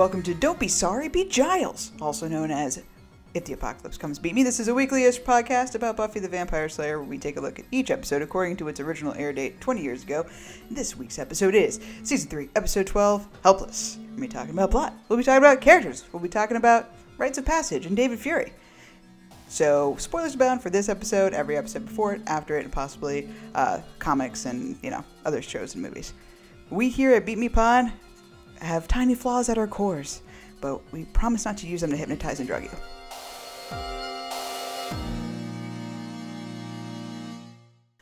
Welcome to Don't Be Sorry, Be Giles, also known as If the Apocalypse Comes Beat Me. This is a weekly ish podcast about Buffy the Vampire Slayer where we take a look at each episode according to its original air date 20 years ago. This week's episode is Season 3, Episode 12 Helpless. We'll be talking about plot, we'll be talking about characters, we'll be talking about rites of passage and David Fury. So, spoilers abound for this episode, every episode before it, after it, and possibly uh, comics and, you know, other shows and movies. We here at Beat Me Pod have tiny flaws at our cores, but we promise not to use them to hypnotize and drug you.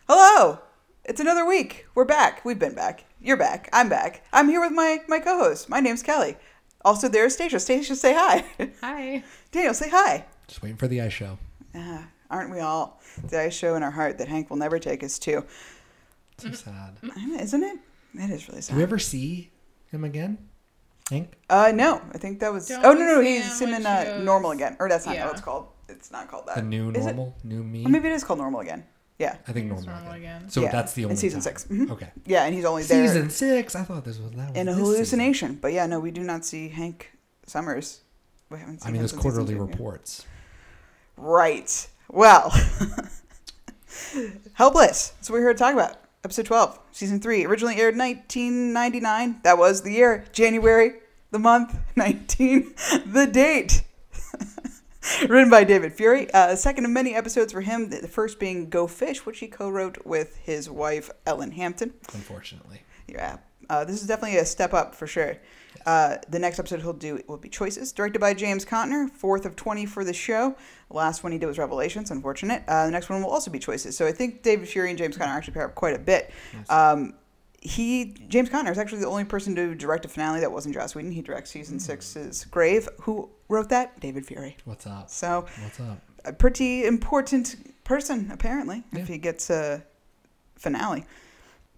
Hello! It's another week. We're back. We've been back. You're back. I'm back. I'm here with my, my co host. My name's Kelly. Also, there's Stacia. Stacia, say hi. Hi. Daniel, say hi. Just waiting for the ice show. Uh, aren't we all? The ice show in our heart that Hank will never take us to. So sad. Isn't it? That is really sad. Do we ever see him again? Hank? Uh, no, I think that was. Don't oh no, we no, he's him him in uh, normal again, or that's not Yeah. what it's called. It's not called that. The new Is it? normal? New me? Well, maybe it is called normal again. Yeah, I think normal, normal again. again. So Yeah, that's the only in only season time. six. Mhm. Okay. yeah, and he's only there Season six. I thought this was that was in a this season. hallucination. But yeah, no, we do not see Hank Summers. We haven't seen I mean, him there's quarterly two, yeah. reports. Right. Well, Helpless. That's what we're here to talk about. Episode 12, season 3. Originally aired 1999. That was the year. January, the month, 19, the date. Written by David Fury. Uh, second of many episodes for him. The first being Go Fish, which he co wrote with his wife, Elin Hampton. Unfortunately, Yeah, uh, this is definitely a step up for sure. Uh, the next episode he'll do will be Choices, directed by James Contner, fourth of 20 for the show. The last one he did was Revelations, unfortunate. Uh, the next one will also be Choices. So I think David Fury and James Contner actually pair up quite a bit. Nice. Um, he James Contner is actually the only person to direct a finale that wasn't Joss Whedon. He directs season six's Grave. Who wrote that? David Fury. what's up? So What's up? a pretty important person apparently Yeah. if he gets a finale.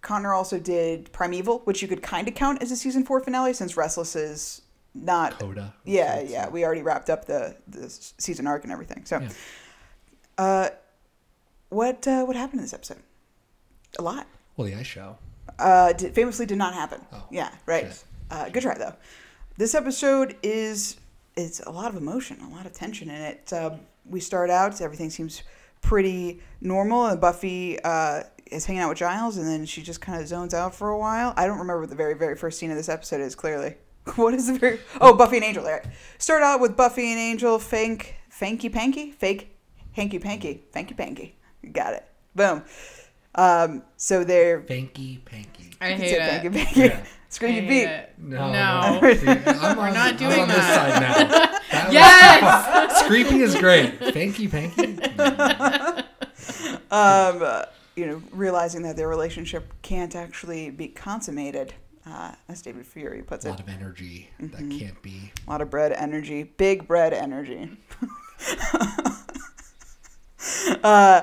Contner also did Primeval, which you could kind of count as a season four finale since Restless is not. Coda. Yeah, So yeah, we already wrapped up the the season arc and everything. So, Yeah. uh, what uh, what happened in this episode? A lot. Well, the ice show. Uh, did, famously did not happen. Oh, yeah, right. Uh, good try though. This episode is it's a lot of emotion, a lot of tension in it. Uh, we start out, everything seems pretty normal, and Buffy uh, is hanging out with Giles, and then she just kind of zones out for a while. I don't remember what the very very first scene of this episode is. Clearly, what is the very? Oh, Buffy and Angel. There. Start out with Buffy and Angel. Fank, fanky panky, fake, hanky panky, fanky panky. Got it. Boom. Um, so they're Fanky Panky. I can hate say it. Fanky panky. Yeah. Scream I beat. it. No, No. See, I'm We're on- not I'm doing on this that. side now. That was- Yes! Screepy is great. Fanky Panky. um, uh, you know, realizing that their relationship can't actually be consummated, uh, as David Fury puts A it. lot of energy that Mm-hmm. can't be. A lot of bread energy, big bread energy. uh,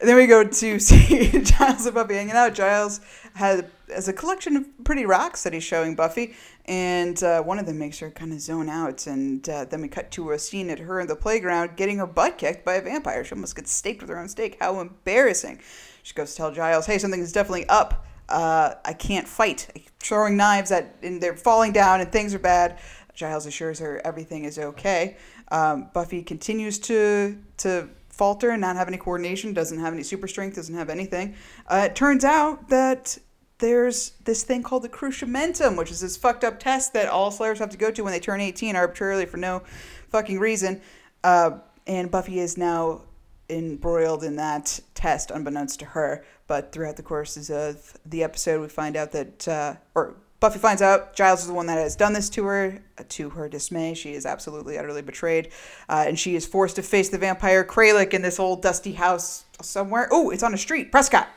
then we go to see Giles and Buffy hanging out. Giles has, has a collection of pretty rocks that he's showing Buffy, and uh, one of them makes her kind of zone out. And uh, then we cut to a scene at her in the playground getting her butt kicked by a vampire. She almost gets staked with her own stake. How embarrassing! She goes to tell Giles, "Hey, something is definitely up. Uh, I can't fight. Throwing knives at, and they're falling down, and things are bad." Giles assures her everything is okay. Um, Buffy continues to to falter and not have any coordination, doesn't have any super strength, doesn't have anything. Uh, it turns out that there's this thing called the cruciamentum, which is this fucked up test that all Slayers have to go to when they turn 18 arbitrarily for no fucking reason. Uh, and Buffy is now embroiled in that test, unbeknownst to her. But throughout the courses of the episode, we find out that, uh, or Buffy finds out Giles is the one that has done this to her. Uh, To her dismay, she is absolutely, utterly betrayed. Uh, and she is forced to face the vampire Kralik in this old dusty house somewhere. Oh, it's on a street. Prescott.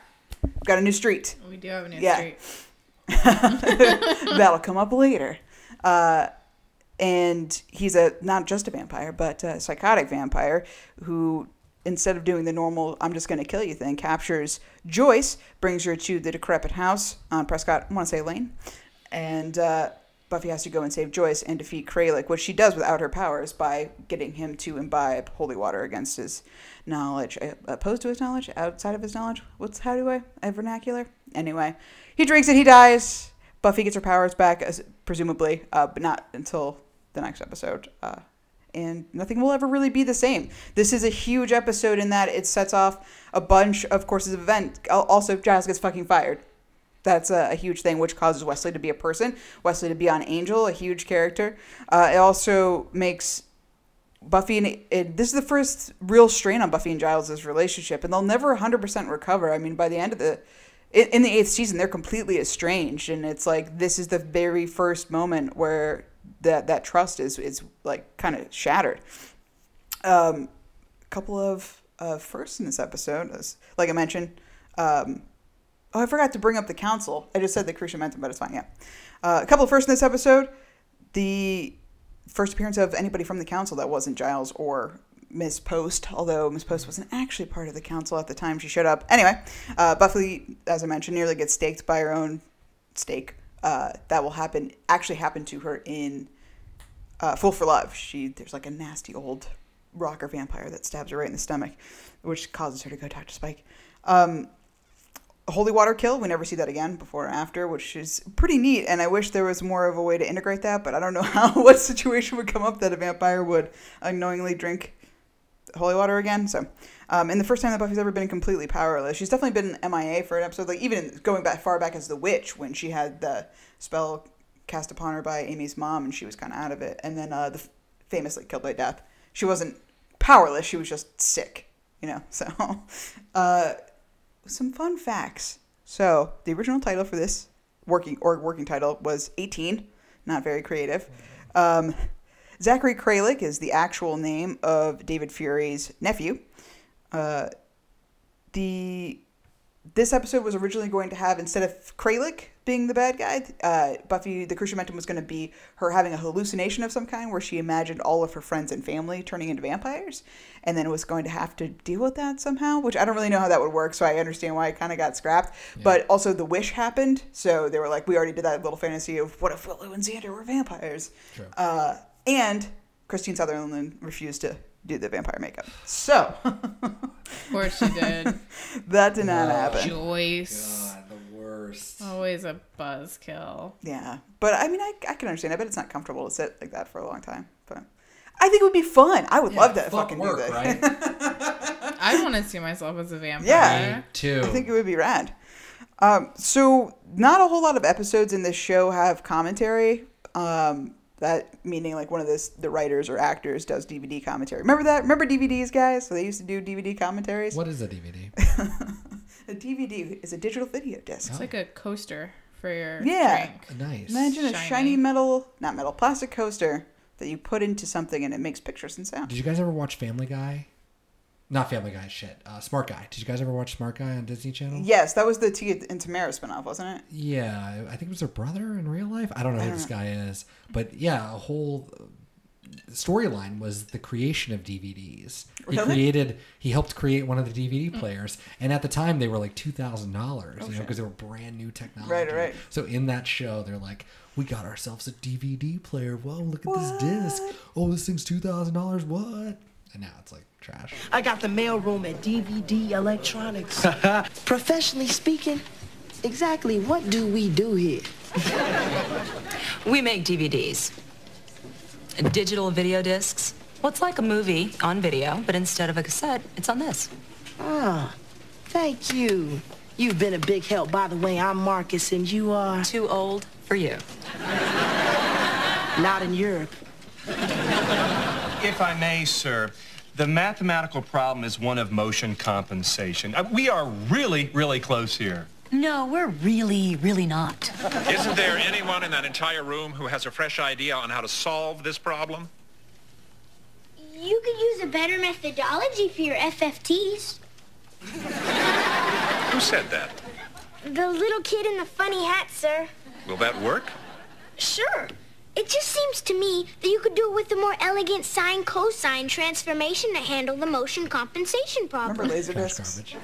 We've Got a new street. We do have a new Yeah. street. That'll come up later. Uh, and he's a not just a vampire, but a psychotic vampire who, instead of doing the normal "I'm just going to kill you" thing, captures Joyce, brings her to the decrepit house on Prescott. I want to say Lane, and uh, Buffy has to go and save Joyce and defeat Kralik, which she does without her powers by getting him to imbibe holy water against his knowledge, uh, opposed to his knowledge, outside of his knowledge. What's how do I I vernacular? Anyway, he drinks it. He dies. Buffy gets her powers back, presumably, uh, but not until the next episode. Uh, and nothing will ever really be the same. This is a huge episode in that it sets off a bunch of courses of event. Also, Giles gets fucking fired. That's a, a huge thing, which causes Wesley to be a person, Wesley to be on Angel, a huge character. Uh, it also makes Buffy and it, this is the first real strain on Buffy and Giles' relationship, and they'll never 100% recover. I mean, by the end of the in, in the eighth season, they're completely estranged, and it's like this is the very first moment where that that trust is is like kind of shattered. Um, a couple of uh, firsts in this episode, as, like I mentioned. Um, oh, I forgot to bring up the council. I just said the Cruciamentum, but it's fine. Yeah, uh, a couple of firsts in this episode. The first appearance of anybody from the council that wasn't Giles or Miss Post, although Miss Post wasn't actually part of the council at the time she showed up. Anyway, uh, Buffy, as I mentioned, nearly gets staked by her own stake. Uh, that will happen, actually happened to her in uh, Fool for Love. She There's like a nasty old rocker vampire that stabs her right in the stomach, which causes her to go talk to Spike. Um, holy water kill we never see that again before or after which is pretty neat and i wish there was more of a way to integrate that but i don't know how what situation would come up that a vampire would unknowingly drink holy water again so um, and the first time that buffy's ever been completely powerless she's definitely been mia for an episode like even going back far back as the witch when she had the spell cast upon her by amy's mom and she was kind of out of it and then uh, the famously killed by death she wasn't powerless she was just sick you know so uh, some fun facts. So the original title for this working or working title was 18, not very creative. Um, Zachary Kralik is the actual name of David Fury's nephew. Uh, the this episode was originally going to have instead of Kralik being the bad guy, uh, Buffy the Cruciamentum was going to be her having a hallucination of some kind where she imagined all of her friends and family turning into vampires, and then was going to have to deal with that somehow. Which I don't really know how that would work, so I understand why it kind of got scrapped. But also the wish happened, so they were like, we already did that little fantasy of what if Willow and Xander were vampires, True. uh, and Kristine Sutherland refused to do the vampire makeup, so Of course she did. that did not Wow. happen. Joyce. God, the worst. Always a buzzkill. Yeah, but I mean, I, I can understand. I bet it's not comfortable to sit like that for a long time. But I think it would be fun. I would love to fuck fucking work, do that. right? I want to see myself as a vampire. Yeah. Me too. I think it would be rad. Um, so not a whole lot of episodes in this show have commentary. Um, that meaning like one of this the writers or actors does DVD commentary. Remember that? Remember DVDs, guys? So they used to do DVD commentaries. what is a DVD? A DVD is a digital video disc. It's like a coaster for your Yeah. drink. nice. Imagine a Shiny. shiny metal, not metal, plastic coaster that you put into something and it makes pictures and sound. Did you guys ever watch Family Guy? Not Family Guy, shit. Uh, Smart Guy. Did you guys ever watch Smart Guy on Disney Channel? Yes, that was the Tia and Tamera spinoff, wasn't it? Yeah, I think it was her brother in real life. I don't know who this guy is, but yeah, a whole storyline was the creation of DVDs. He Really? created, he helped create one of the DVD players, and at the time they were like two thousand dollars, you know, oh, because they were brand new technology. Right, right. So in that show, they're like, "We got ourselves a DVD player. Whoa, look at this disc. Oh, this thing's two thousand dollars. What?" And now it's like trash. I got the mailroom at DVD Electronics. Professionally speaking, exactly what do we do here? We make DVDs. Digital video discs. Well, it's like a movie on video, but instead of a cassette, it's on this. Ah, thank you. You've been a big help. By the way, I'm Marcus, and you are Too old for you. not in Europe. If I may, sir, the mathematical problem is one of motion compensation. Uh, We are really, really close here. No, we're really, really not. Isn't there anyone in that entire room who has a fresh idea on how to solve this problem? You could use a better methodology for your FFTs. Who said that? The little kid in the funny hat, sir. Will that work? Sure. It just seems to me that you could do it with a more elegant sine cosine transformation to handle the motion compensation Remember problem. Trash Laserdiscs? garbage.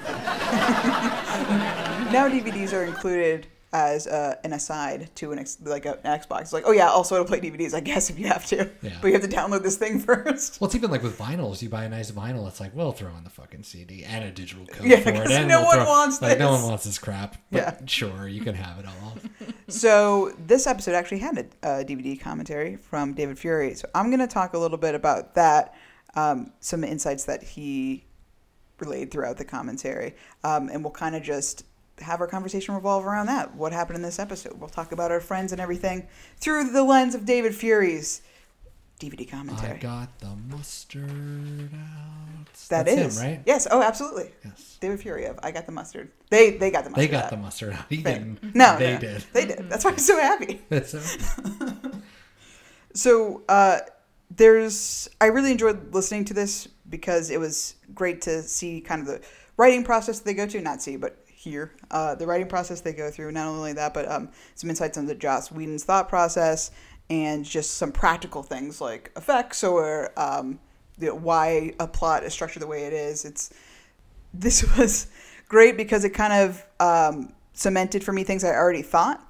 Now DVDs are included as uh, an aside to an ex- like a, an Xbox. It's like, oh yeah, also it'll play DVDs, I guess, if you have to. Yeah. But you have to download this thing first. Well, it's even like with vinyls. You buy a nice vinyl, it's like, we'll throw in the fucking CD and a digital code Yeah, for it. And no we'll one throw- wants like, No this. one wants this crap. But Yeah. sure, you can have it all. So this episode actually had a, uh DVD commentary from David Fury. So I'm going to talk a little bit about that, um, some insights that he relayed throughout the commentary, um, and we'll kind of just have our conversation revolve around that. What happened in this episode? We'll talk about our friends and everything through the lens of David Fury's DVD commentary. I got the mustard out. That That's is him, right? Yes. Oh, absolutely. Yes. David Fury of I got the mustard. They they got the mustard. They got out. the mustard out. He didn't. No, they no, did. They did. That's why I'm so happy. So, So uh, there's, I really enjoyed listening to this because it was great to see kind of the writing process that they go to, not see, but hear uh, the writing process they go through. Not only that, but um, some insights into Joss Whedon's thought process and just some practical things like effects or um, why a plot is structured the way it is. It's this was great because it kind of um, cemented for me things I already thought,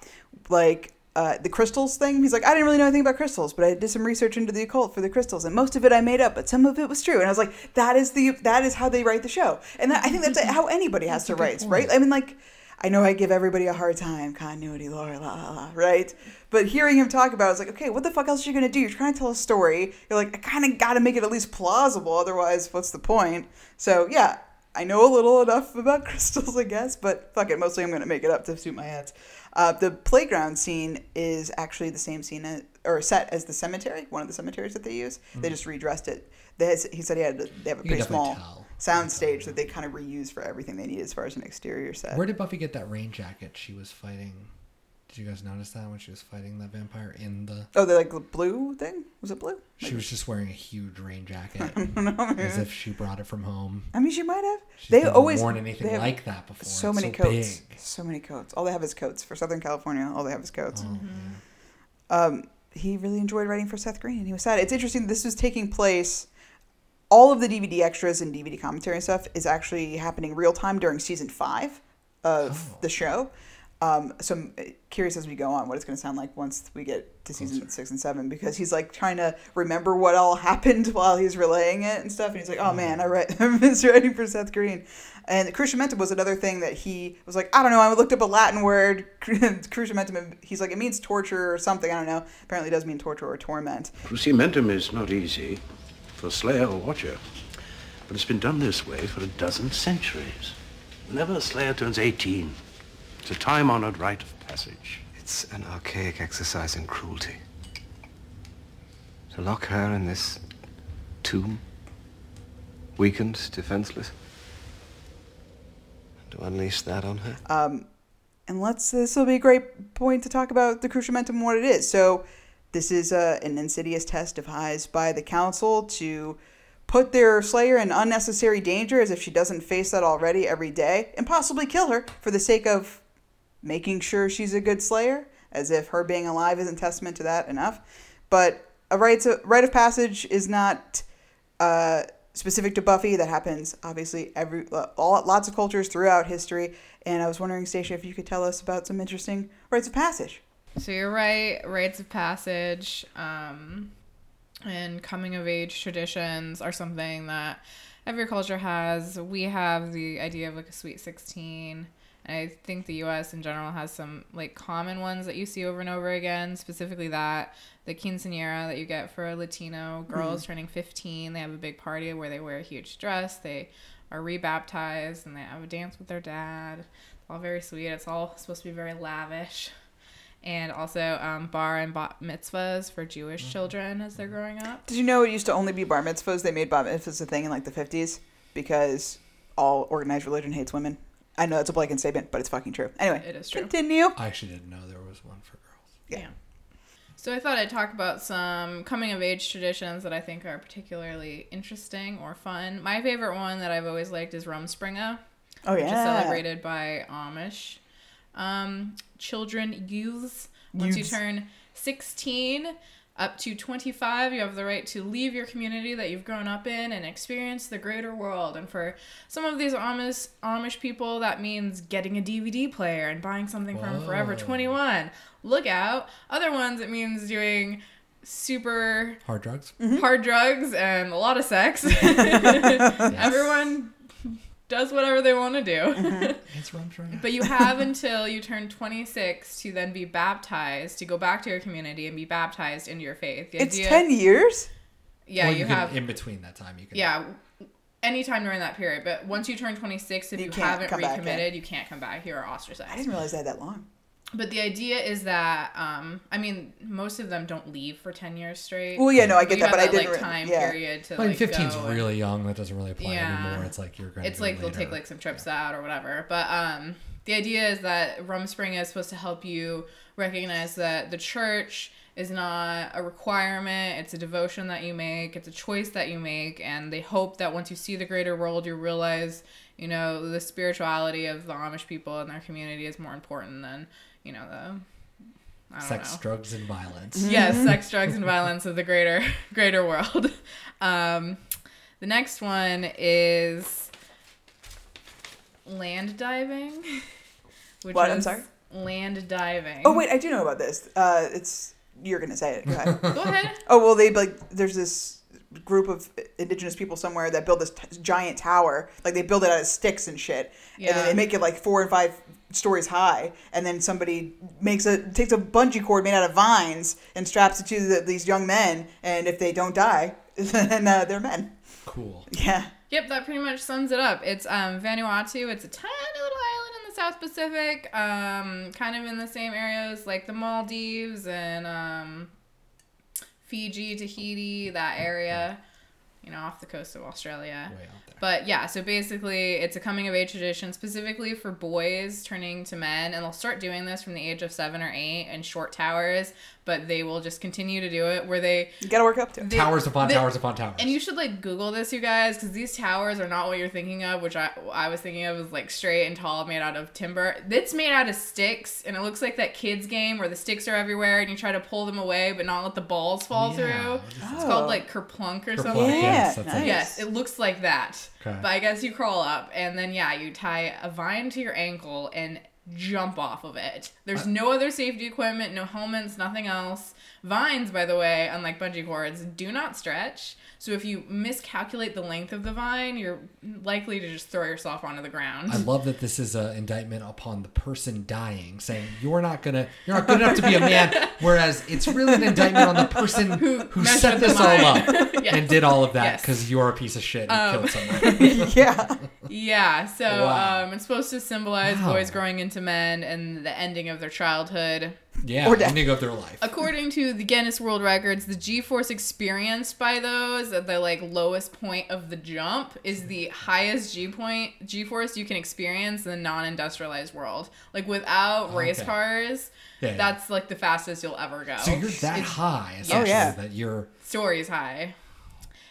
like uh, the crystals thing. He's like, I didn't really know anything about crystals, but I did some research into the occult for the crystals, and most of it I made up, but some of it was true. And I was like, that is the that is how they write the show, and that, I think that's how anybody has to write, right? I mean, like. I know I give everybody a hard time, continuity, lore, la la la, right? But hearing him talk about it, I was like, okay, what the fuck else are you gonna do? You're trying to tell a story. You're like, I kind of got to make it at least plausible, otherwise, what's the point? So yeah, I know a little enough about crystals, I guess, but fuck it. Mostly I'm going to make it up to suit my ads. Uh, the playground scene is actually the same scene as, or set as the cemetery, one of the cemeteries that they use. They just redressed it. They has, he said he had to, they have a pretty small tell. sound stage that they kind of reuse for everything they need as far as an exterior set. where did Buffy get that rain jacket she was fighting? Did you guys notice that when she was fighting that vampire in the? oh, the like the blue thing? Was it blue? She was just wearing a huge rain jacket, No, as if she brought it from home. I mean, she might have. She's they never always worn anything they have like that before. So It's many so coats. big. So many coats. All they have is coats for Southern California. All they have is coats. Oh, um, he really enjoyed writing for Seth Green, and he was sad. It's interesting. This was taking place. All of the DVD extras and DVD commentary and stuff is actually happening real time during season five of Oh. the show. Um, so I'm curious as we go on what it's going to sound like once we get to season six and seven because he's like trying to remember what all happened while he's relaying it and stuff. And he's like, "Oh man, I read I miss writing for Seth Green." And cruciamentum was another thing that he was like, "I don't know." I looked up a Latin word, cruciamentum. He's like, it means torture or something. I don't know. Apparently, it does mean torture or torment. cruciamentum is not easy for Slayer or Watcher, but it's been done this way for a dozen centuries. Whenever a Slayer turns 18, it's a time-honored rite of passage. It's an archaic exercise in cruelty. To lock her in this tomb, weakened, defenseless, to unleash that on her. Um, and let's this will be a great point to talk about the cruciamentum and what it is. So, this is uh, an insidious test devised by the council to put their slayer in unnecessary danger, as if she doesn't face that already every day, and possibly kill her for the sake of making sure she's a good slayer, as if her being alive isn't testament to that enough. But a rite of, rite of passage is not uh, specific to Buffy. That happens obviously every all, lots of cultures throughout history. And I was wondering, Stacia, if you could tell us about some interesting rites of passage. So you're right. Rites of passage um, and coming of age traditions are something that every culture has. We have the idea of like a sweet 16. And I think the US in general has some like common ones that you see over and over again, specifically that the quinceanera that you get for a Latino girls mm-hmm. turning 15. They have a big party where they wear a huge dress. They are rebaptized and they have a dance with their dad. It's all very sweet. It's all supposed to be very lavish and also um, bar and bat mitzvahs for Jewish mm-hmm. children as they're mm-hmm. growing up. Did you know it used to only be bar mitzvahs? They made bar mitzvahs a thing in like the 50s because all organized religion hates women. I know it's a blanket statement, but it's fucking true. Anyway, It is true. Continue. I actually didn't know there was one for girls. Yeah. So I thought I'd talk about some coming of age traditions that I think are particularly interesting or fun. My favorite one that I've always liked is Rumspringa, Oh which is celebrated by Amish um, children, youths. Once Youths. you turn 16, Up to 25, you have the right to leave your community that you've grown up in and experience the greater world. And for some of these Amish, Amish people, that means getting a DVD player and buying something from Forever 21. Look out. Other ones, it means doing super Hard drugs. Mm-hmm. hard drugs and a lot of sex. Everyone does whatever they want to do. Mm-hmm. It's rum drink. But you have until you turn 26 to then be baptized, to go back to your community and be baptized into your faith. The It's idea- 10 years? Yeah, Well, you, can- have. in between that time. You can. Yeah, anytime during that period. But once you turn 26, if You you, haven't come back, yeah. recommitted, you can't come back. You are ostracized. I didn't realize they had that long. But the idea is that, um, I mean, most of them don't leave for 10 years straight. Well, yeah, no, I get that, have but I didn't like time yeah. period to Well, like 15 is go and- really young. That doesn't really apply Yeah. anymore. It's like you're going it's like they'll take like some trips out or whatever but um the idea is that rum spring is supposed to help you recognize that the church is not a requirement it's a devotion that you make it's a choice that you make and they hope that once you see the greater world you realize you know the spirituality of the amish people and their community is more important than you know the I don't sex, know. drugs, and violence. Yes, sex, drugs, and violence of the greater greater world. Um, the next one is land diving. Which What? I'm sorry? Land diving. Oh, wait, I do know about this. Uh, it's You're going to say it. Go ahead. Go ahead. Oh well, they like there's this group of indigenous people somewhere that build this t- giant tower. Like they build it out of sticks and shit, and then they make it like four and five stories high. And then somebody makes a takes a bungee cord made out of vines and straps it to the, these young men. And if they don't die, then uh, they're men. Cool. Yeah. Yep, that pretty much sums it up. It's um, Vanuatu. It's a tiny little island in the South Pacific, um, kind of in the same areas like the Maldives and um, Fiji, Tahiti, that area, you know, off the coast of Australia. But yeah, so basically, it's a coming of age tradition specifically for boys turning to men, and they'll start doing this from the age of seven or eight in short towers. But they will just continue to do it where they You gotta work up to it. they- Towers upon they- towers upon towers. and you should like Google this, you guys, because these towers are not what you're thinking of. Which I I was thinking of was like straight and tall, made out of timber. It's made out of sticks, and it looks like that kids game where the sticks are everywhere, and you try to pull them away, but not let the balls fall Yeah. through. It's Oh. called like kerplunk or Kerplunk, something. Yeah, yes, nice. it. Yes, it looks like that. Okay. But I guess you crawl up, and then yeah, you tie a vine to your ankle and jump off of it. There's no other safety equipment, no helmets, nothing else. Vines, by the way, unlike bungee cords, do not stretch. So if you miscalculate the length of the vine, you're likely to just throw yourself onto the ground. I love that this is an indictment upon the person dying, saying you're not gonna, you're not good enough to be a man. Whereas it's really an indictment on the person who, messed set this all up. Yes. and did all of that Yes. because you're a piece of shit and killed someone. yeah. Yeah, so Wow. um, it's supposed to symbolize Wow. boys growing into men and the ending of their childhood. Yeah, Or death. ending of their life. According to the Guinness World Records, the G-force experienced by those at the like lowest point of the jump is the highest G point G-force you can experience in the non-industrialized world. Like without race Okay. cars, Yeah, yeah. that's like the fastest you'll ever go. So you're that It's high, oh, essentially, yeah. that you're. stories high.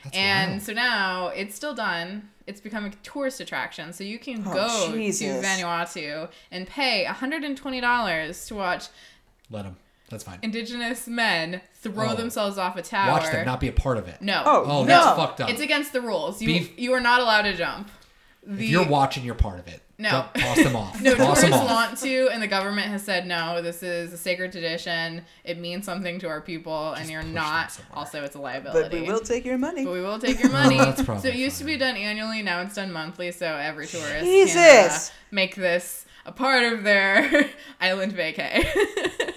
That's And wild. so now it's still done. It's become a tourist attraction. So you can Oh, go Jesus. to Vanuatu and pay $120 to watch let them. That's fine. indigenous men throw Oh. themselves off a tower. Watch them, not be a part of it. No. Oh, Oh, no. that's fucked up. It's against the rules. You Beef- you are not allowed to jump. The, if you're watching, you're part of it. No. Don't toss them off. no, toss tourists off. want to, and the government has said no. This is a sacred tradition. It means something to our people, and you're not. Also, it's a liability. But we will take your money. But we will take your money. That's so probably it used to be done annually. Now it's done monthly. So every tourist can uh, make this a part of their island vacay.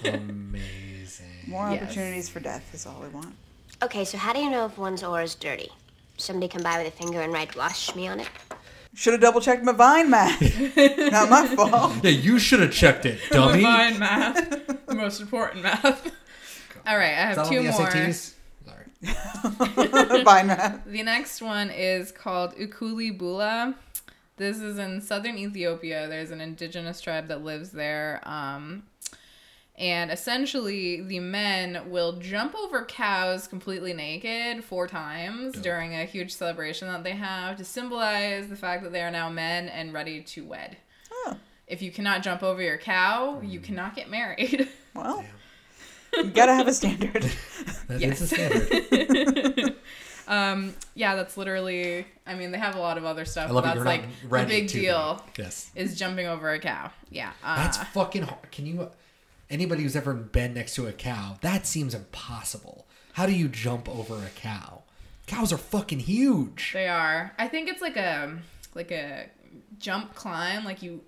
Amazing. More Yes. opportunities for death is all we want. Okay, so how do you know if one's oar is dirty? Somebody come by with a finger and write wash me on it? Should have double checked my vine math. Not my fault. Yeah, you should have checked it, dummy. Vine math, the most important math. All right, I Is have that on two the more. SATs? Sorry. vine math. The next one is called Ukuli Bula. This is in southern Ethiopia. There's an indigenous tribe that lives there. Um, and essentially, the men will jump over cows completely naked four times during a huge celebration that they have to symbolize the fact that they are now men and ready to wed. Oh, If you cannot jump over your cow, you cannot get married. well. You gotta have a standard. That is Yes. a standard. um, yeah, that's literally. I mean, they have a lot of other stuff. I love but that's like the big deal. though. Yes. Is jumping over a cow. Yeah. Uh, That's fucking hard. Can you? Anybody who's ever been next to a cow, that seems impossible. How do you jump over a cow? Cows are fucking huge. They are. I think it's like a like a jump climb. Like you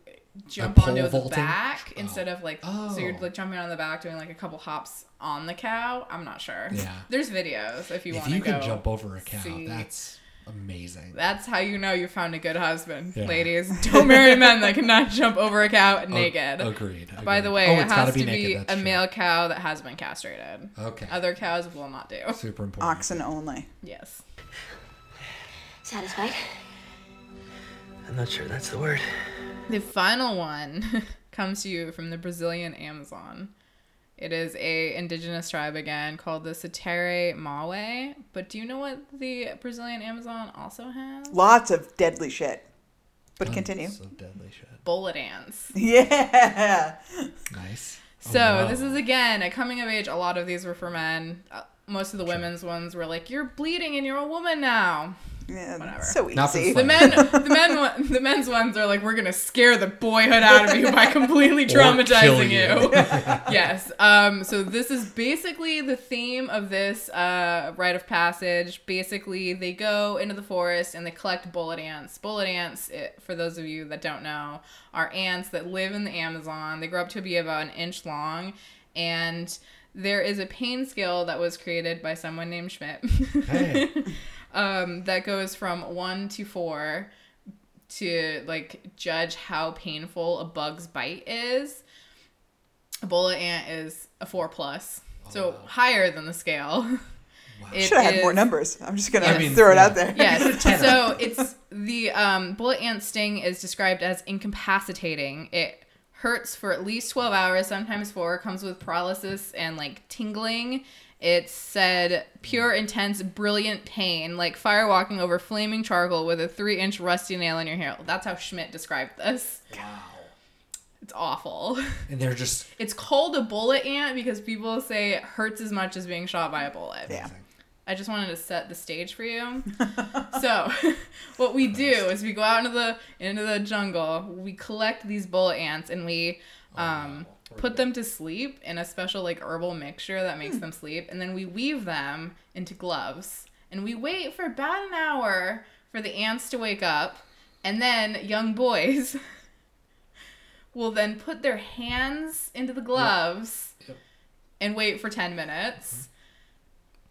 jump onto the vaulting? back oh. instead of like oh. so you're Oh. like jumping on the back doing like a couple hops on the cow. I'm not sure. Yeah. There's videos if you want to you go. can jump over a cow, see. that's amazing. That's how you know you found a good husband, Yeah. ladies. Don't marry men that cannot jump over a cow naked. agreed, By the way, Oh, it it's gotta be naked, be a true. male cow that has been castrated. Okay. Other cows will not do. Super important. Oxen only. Yes. Satisfied? I'm not sure that's the word. The final one comes to you from the Brazilian Amazon. It is a indigenous tribe again called the Satere Mawe. But do you know what the Brazilian Amazon also has? Lots of deadly shit. But continue. So deadly shit. Bullet ants. Yeah. Nice. So Oh, wow. this is again a coming of age. A lot of these were for men. Uh, most of the women's ones were like, "You're bleeding and you're a woman now." Yeah, Whatever. so Not easy. The men, the men, one- the men's ones are like, "We're gonna scare the boyhood out of you by completely traumatizing kill you." yes. Um. So this is basically the theme of this uh, rite of passage. Basically, they go into the forest and they collect bullet ants. Bullet ants, it, for those of you that don't know, are ants that live in the Amazon. They grow up to be about an inch long, and there is a pain scale that was created by someone named Schmidt. Hey. Um, that goes from one to four to like judge how painful a bug's bite is. A bullet ant is a four plus, so higher than the scale. It Should have had more numbers. I'm just gonna I mean, throw it yeah. out there. Yes. so it's the um, bullet ant sting is described as incapacitating. It hurts for at least 12 hours, sometimes four, comes with paralysis and like tingling. It's said pure, intense, brilliant pain, like fire walking over flaming charcoal with a three inch rusty nail in your hair. That's how Schmidt described this. Wow. It's awful. And they're just It's called a bullet ant because people say it hurts as much as being shot by a bullet. Yeah. I just wanted to set the stage for you. so, what we do is we go out into the into the jungle. We collect these bullet ants and we um, put them to sleep in a special like herbal mixture that makes hmm. them sleep, and then we weave them into gloves. And we wait for about an hour for the ants to wake up, and then young boys will then put their hands into the gloves Yep. and wait for 10 minutes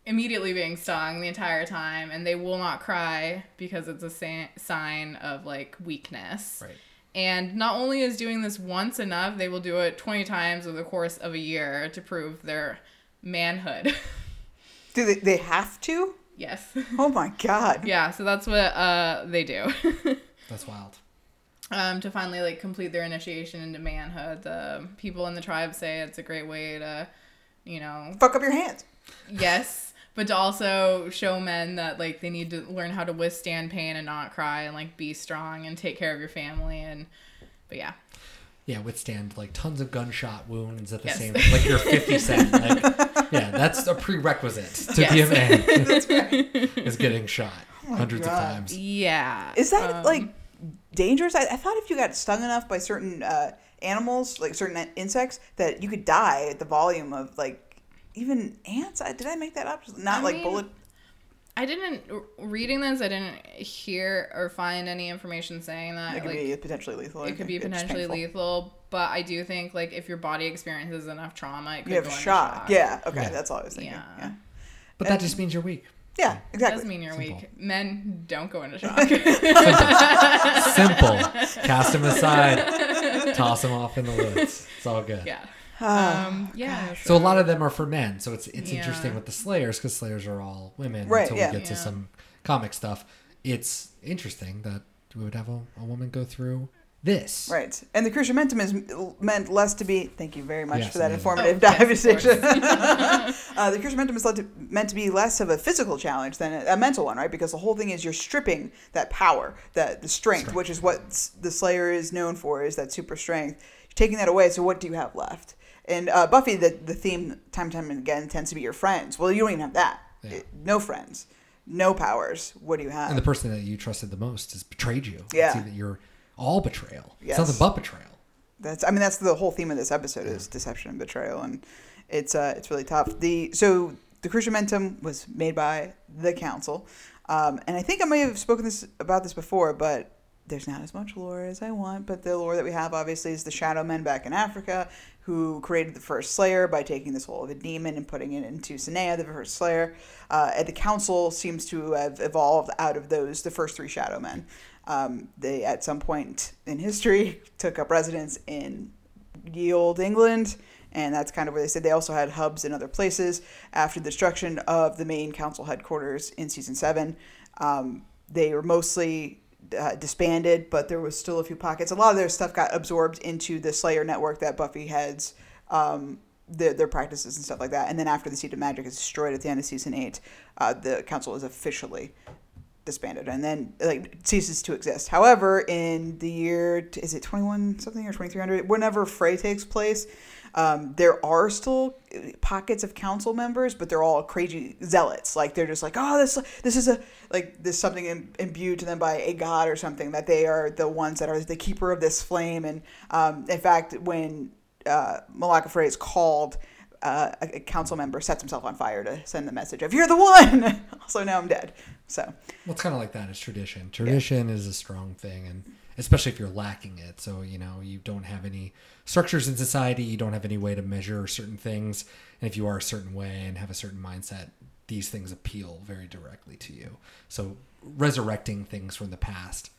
hmm. immediately being stung the entire time and they will not cry because it's a sa- sign of like weakness right. And not only is doing this once enough they will do it 20 times over the course of a year to prove their manhood Do they, they have to? yes Oh my god. yeah so that's what uh they do That's wild. um, to finally like complete their initiation into manhood. The people in the tribe say it's a great way to, you know, Fuck up your hands. yes, but to also show men that like they need to learn how to withstand pain and not cry and like be strong and take care of your family and, but yeah, Yeah, withstand like tons of gunshot wounds at the Yes. same like you're 50 cent. Like, yeah, that's a prerequisite to be a Yes. man. is getting shot hundreds of times. yeah. Is that um, like dangerous? I, I thought if you got stung enough by certain uh, animals, like certain insects, that you could die at the volume of like even ants. I, did I make that up? Not I like mean, bullet. I didn't reading this. I didn't hear or find any information saying that. It could like, be potentially lethal. it could be It's potentially painful. lethal, but I do think like if your body experiences enough trauma, it could You have go a into shock. Yeah. Okay. Yeah. That's all I was thinking. Yeah. Yeah. But that just means you're weak. Yeah. exactly. It exactly. does mean you're Simple. weak. Men don't go into shock. Simple. Cast him aside. Toss him off in the woods. It's all good. yeah. Oh, Um, yeah. So a lot of them are for men. So it's it's interesting with the Slayers because Slayers are all women Right, until yeah. we get to some comic stuff. It's interesting that we would have a, a woman go through this. Right. And the cruciamentum is meant less to be. Thank you very much Yes, for that amazing. informative Oh, yes, of diversification. uh, the cruciamentum is to, meant to be less of a physical challenge than a, a mental one, right? Because the whole thing is you're stripping that power, that the strength, which is what the Slayer is known for, is that super strength. You're taking that away. So what do you have left? And uh, Buffy, the the theme time and time again tends to be your friends. Well, you don't even have that. It- no friends, no powers. What do you have? And the person that you trusted the most has betrayed you. Yeah. See that you're all betrayal. Yes. It's nothing but betrayal. That's I mean that's the whole theme of this episode is deception and betrayal, and it's uh it's really tough. The so the Cruciamentum was made by the Council, um, and I think I may have spoken this about this before, but there's not as much lore as I want. But the lore that we have obviously is the Shadow Men back in Africa, who created the first Slayer by taking the soul of a demon and putting it into Sineya, the first Slayer. Uh, and the Council seems to have evolved out of those the first three Shadow Men. Um, they at some point in history took up residence in ye old England, and that's kind of where they said they also had hubs in other places. After the destruction of the main council headquarters in season seven, um, they were mostly uh, disbanded, but there was still a few pockets. A lot of their stuff got absorbed into the Slayer network that Buffy heads. Um, their, their practices and stuff like that. And then after the Seed of Magic is destroyed at the end of season eight, uh, the council is officially disbanded and then like ceases to exist. However, in the year is it 21 something or 2300 whenever Fray takes place, um, there are still pockets of council members, but they're all crazy zealots. Like they're just like, oh, this this is a like this something im- imbued to them by a god or something that they are the ones that are the keeper of this flame. And um, in fact, when uh, is called. Uh, a, a council member sets himself on fire to send the message of "You're the one." also, now I'm dead. So, Well, it's kind of like that. It's tradition. Tradition is a strong thing, and especially if you're lacking it. So you know you don't have any structures in society. You don't have any way to measure certain things, and if you are a certain way and have a certain mindset, these things appeal very directly to you. So resurrecting things from the past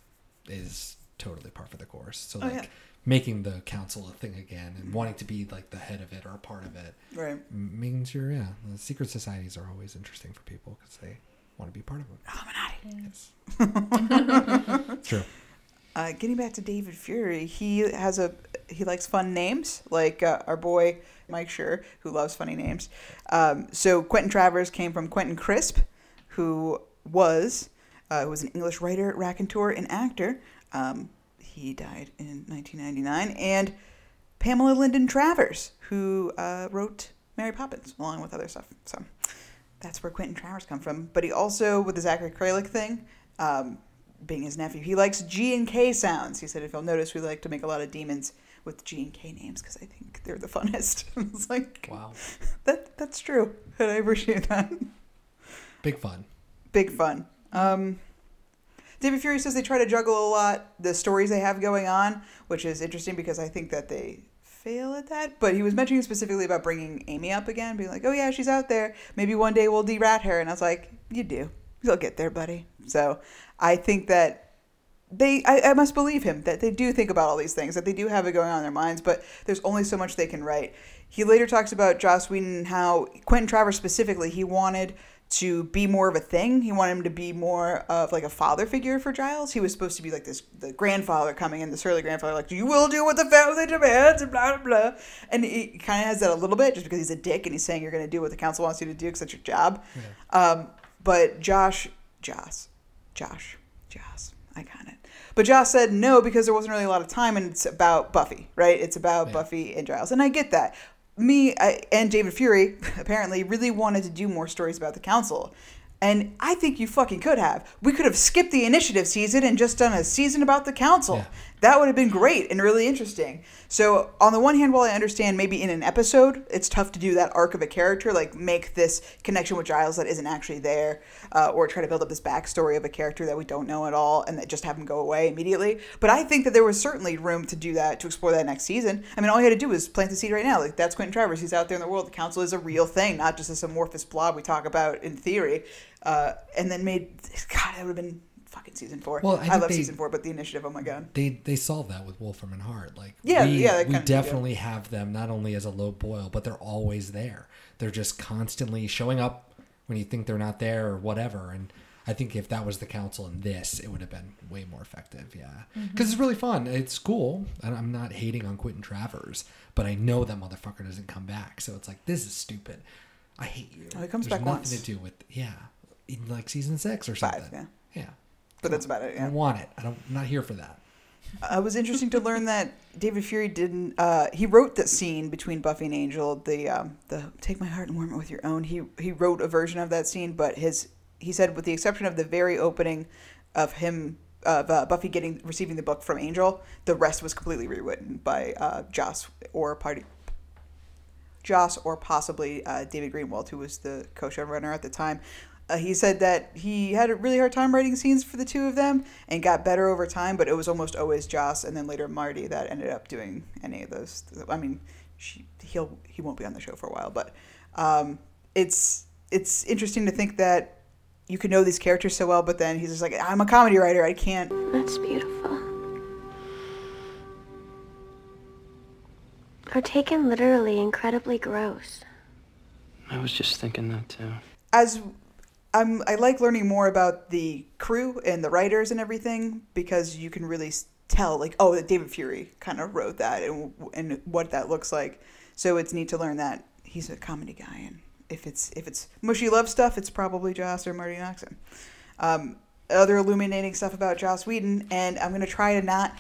is totally par for the course. So Oh, like yeah. making the council a thing again and wanting to be like the head of it or a part of it Right. means you're yeah. The secret societies are always interesting for people because they want to be part of them. Yes. True. Uh, getting back to David Fury, he has a he likes fun names, like uh, our boy Mike Schur, who loves funny names. Um, so Quentin Travers came from Quentin Crisp, who was uh, who was an English writer, raconteur, and actor. Um, he died in 1999, and Pamela Lyndon Travers, who uh, wrote Mary Poppins along with other stuff. So that's where Quentin Travers come from. But he also, with the Zachary Kralik thing, um, being his nephew, he likes G and K sounds. He said, if you'll notice, we like to make a lot of demons with G and K names because I think they're the funnest. it's like, Wow. that that's true, and I appreciate that. Big fun. Big fun. Um, David Fury says they try to juggle a lot the stories they have going on, which is interesting because I think that they fail at that. But he was mentioning specifically about bringing Amy up again, being like, "Oh yeah, she's out there. Maybe one day we'll de-rat her." And I was like, "You do. You'll get there, buddy." So I think that they I, I must believe him that they do think about all these things that they do have it going on in their minds but there's only so much they can write. He later talks about joss whedon and how quentin travers specifically he wanted to be more of a thing. He wanted him to be more of like a father figure for giles. He was supposed to be like this the grandfather coming in the surly grandfather like you will do what the family demands and blah blah blah. And he kind of has that a little bit just because he's a dick and he's saying you're going to do what the council wants you to do because that's your job. Um, but josh josh josh josh I got it. But Josh said no because there wasn't really a lot of time, and it's about Buffy, right? It's about Buffy and Giles, and I get that. Me I, and David Fury apparently really wanted to do more stories about the Council, and I think you fucking could have. We could have skipped the initiative season and just done a season about the Council. That would have been great and really interesting. So, on the one hand, while I understand maybe in an episode it's tough to do that arc of a character, like make this connection with Giles that isn't actually there, uh, or try to build up this backstory of a character that we don't know at all and that just have him go away immediately. But I think that there was certainly room to do that, to explore that next season. I mean, all you had to do was plant the seed right now. Like, that's Quentin Travers. He's out there in the world. The Council is a real thing, not just this amorphous blob we talk about in theory. Uh, and then made, God, that would have been fucking season four. Well, I I, love they- season four, but the initiative, oh my God. They they solve that with Wolfram and Hart. Like Yeah, we, yeah, we definitely have them not only as a low boil, but they're always there. They're just constantly showing up when you think they're not there or whatever. And I think if that was the council in this, it would have been way more effective. Yeah, because Mhm. it's really fun. It's cool, and I'm not hating on Quentin Travers, but I know that motherfucker doesn't come back. So it's like this is stupid. I hate you. Oh, he comes There's back nothing once. to do with yeah, in like season six or something. Five, yeah. Yeah. But that's about it, I yeah. don't want it. I don't. I'm not here for that. uh, it was interesting to learn that David Fury didn't. Uh, he wrote the scene between Buffy and Angel, the um, the "Take my heart and warm it with your own." He he wrote a version of that scene, but his he said, with the exception of the very opening of him of uh, Buffy getting receiving the book from Angel, the rest was completely rewritten by uh, Joss or party. Joss or possibly uh, David Greenwalt, who was the co-showrunner at the time. Uh, he said that he had a really hard time writing scenes for the two of them and got better over time, but it was almost always Joss and then later Marti that ended up doing any of those. I mean, she, he'll he won't be on the show for a while, but um, it's it's interesting to think that you can know these characters so well, but then he's just like, I'm a comedy writer, I can't. That's beautiful. Or taken literally incredibly gross. I was just thinking that too. As I'm, I like learning more about the crew and the writers and everything because you can really tell, like, oh, that David Fury kind of wrote that and and what that looks like. So it's neat to learn that he's a comedy guy, and if it's if it's mushy love stuff, it's probably Joss or Marti Noxon. Um, other illuminating stuff about Joss Whedon, and I'm gonna try to not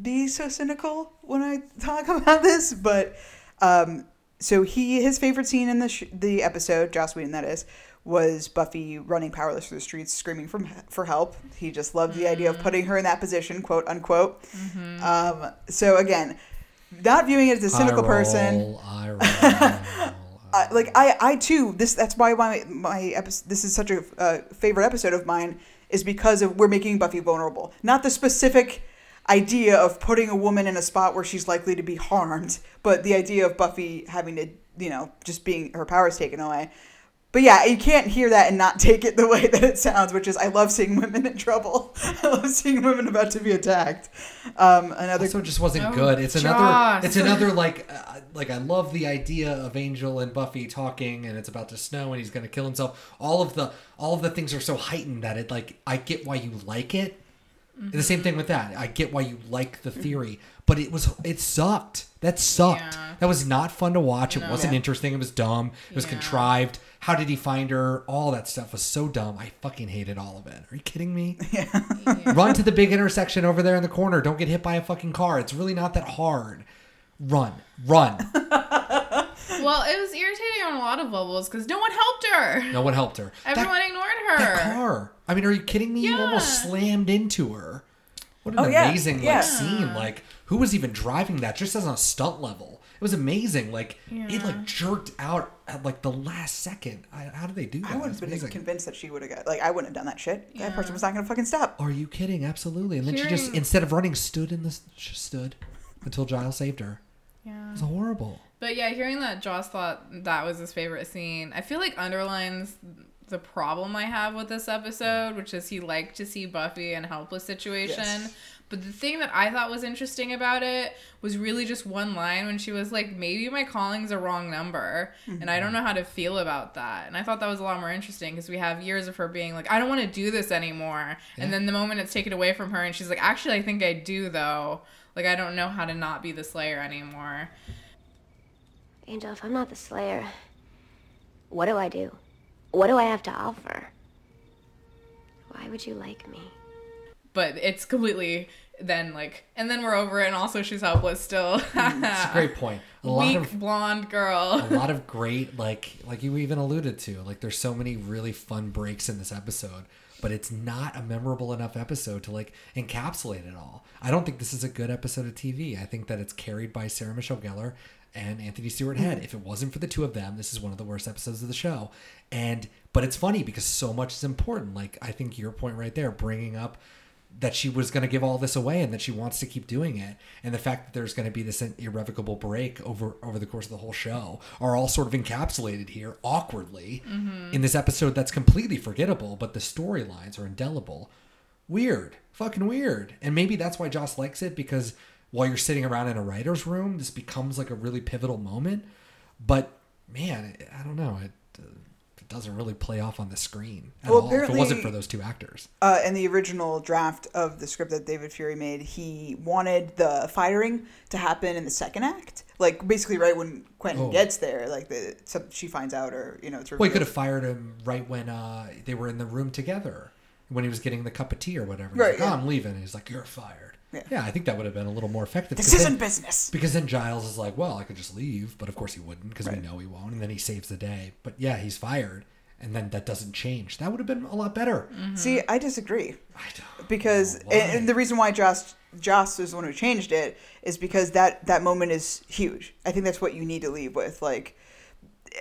be so cynical when I talk about this, but um, so he his favorite scene in the sh- the episode, Joss Whedon that is, was Buffy running powerless through the streets, screaming from for help. He just loved the idea of putting her in that position, quote unquote. Um, so again, not viewing it as a cynical I person. roll, I roll. I, like I, I too. This that's why my my episode. This is such a uh, favorite episode of mine is because of we're making Buffy vulnerable. Not the specific idea of putting a woman in a spot where she's likely to be harmed, but the idea of Buffy having to, you know, just being her powers taken away. But yeah, you can't hear that and not take it the way that it sounds, which is I love seeing women in trouble. I love seeing women about to be attacked. Um, another Also, it just wasn't Oh, good. It's another. It's another like, uh, like I love the idea of Angel and Buffy talking, and it's about to snow, and he's gonna kill himself. All of the all of the things are so heightened that it like I get why you like it. The same thing with that. I get why you like the theory, but it was it sucked. That sucked. Yeah. That was not fun to watch. It wasn't Yeah. interesting. It was dumb. It was Yeah. contrived. How did he find her? All that stuff was so dumb. I fucking hated all of it. Are you kidding me? Yeah. Run to the big intersection over there in the corner. Don't get hit by a fucking car. It's really not that hard. Run. Run. Well, it was irritating on a lot of levels because no one helped her. No one helped her. Everyone that, ignored her. that car. I mean, are you kidding me? You almost slammed into her. What an Oh, yeah. amazing Yeah. like scene. Like who was even driving that just as a stunt level? It was amazing. Like it like jerked out at like the last second. I, how did they do that? I would It's have been amazing. convinced that she would have got like I wouldn't have done that shit. That person was not gonna fucking stop. Are you kidding? Absolutely. And then she just instead of running stood in the she stood until Giles saved her. Yeah. It was horrible. But yeah, hearing that Joss thought that was his favorite scene, I feel like underlines the problem I have with this episode, which is he liked to see Buffy in a helpless situation. Yes. But the thing that I thought was interesting about it was really just one line when she was like, maybe my calling's a wrong number. And I don't know how to feel about that. And I thought that was a lot more interesting because we have years of her being like, I don't want to do this anymore. And then the moment it's taken away from her and she's like, actually, I think I do though. Like, I don't know how to not be the Slayer anymore. Angel, if I'm not the Slayer, what do I do? What do I have to offer? Why would you like me? But it's completely then like and then we're over it and also she's helpless still. Mm, it's a great point. A lot weak of blonde girl. a lot of great like like you even alluded to like there's so many really fun breaks in this episode but it's not a memorable enough episode to like encapsulate it all. I don't think this is a good episode of tv i think that it's carried by sarah michelle gellar and anthony stewart head. Mm-hmm. If it wasn't for the two of them this is one of the worst episodes of the show. And but it's funny because so much is important. Like i think your point right there bringing up that she was going to give all this away and that she wants to keep doing it. And the fact that there's going to be this irrevocable break over over the course of the whole show are all sort of encapsulated here awkwardly mm-hmm. in this episode that's completely forgettable but the storylines are indelible. Weird. Fucking weird. And maybe that's why Joss likes it because while you're sitting around in a writer's room this becomes like a really pivotal moment. But man I don't know. It, it doesn't really play off on the screen at Well, all if it wasn't for those two actors uh, in the original draft of the script that David Fury made, he wanted the firing to happen in the second act, like basically right when Quentin Oh. gets there, like the some, she finds out or you know it's Well, he could have fired him right when uh, they were in the room together. when he was getting the cup of tea or whatever. He's Right, like, yeah. oh, I'm leaving. And he's like, you're fired. Yeah. I think that would have been a little more effective. This 'cause isn't then- business. Because then Giles is like, well, I could just leave, but of course he wouldn't because Right. we know he won't. And then he saves the day. But yeah, he's fired, and then that doesn't change. That would have been a lot better. Mm-hmm. See, I disagree. I don't. because know why. and, and the reason why Joss Joss is the one who changed it is because that that moment is huge. I think that's what you need to leave with, like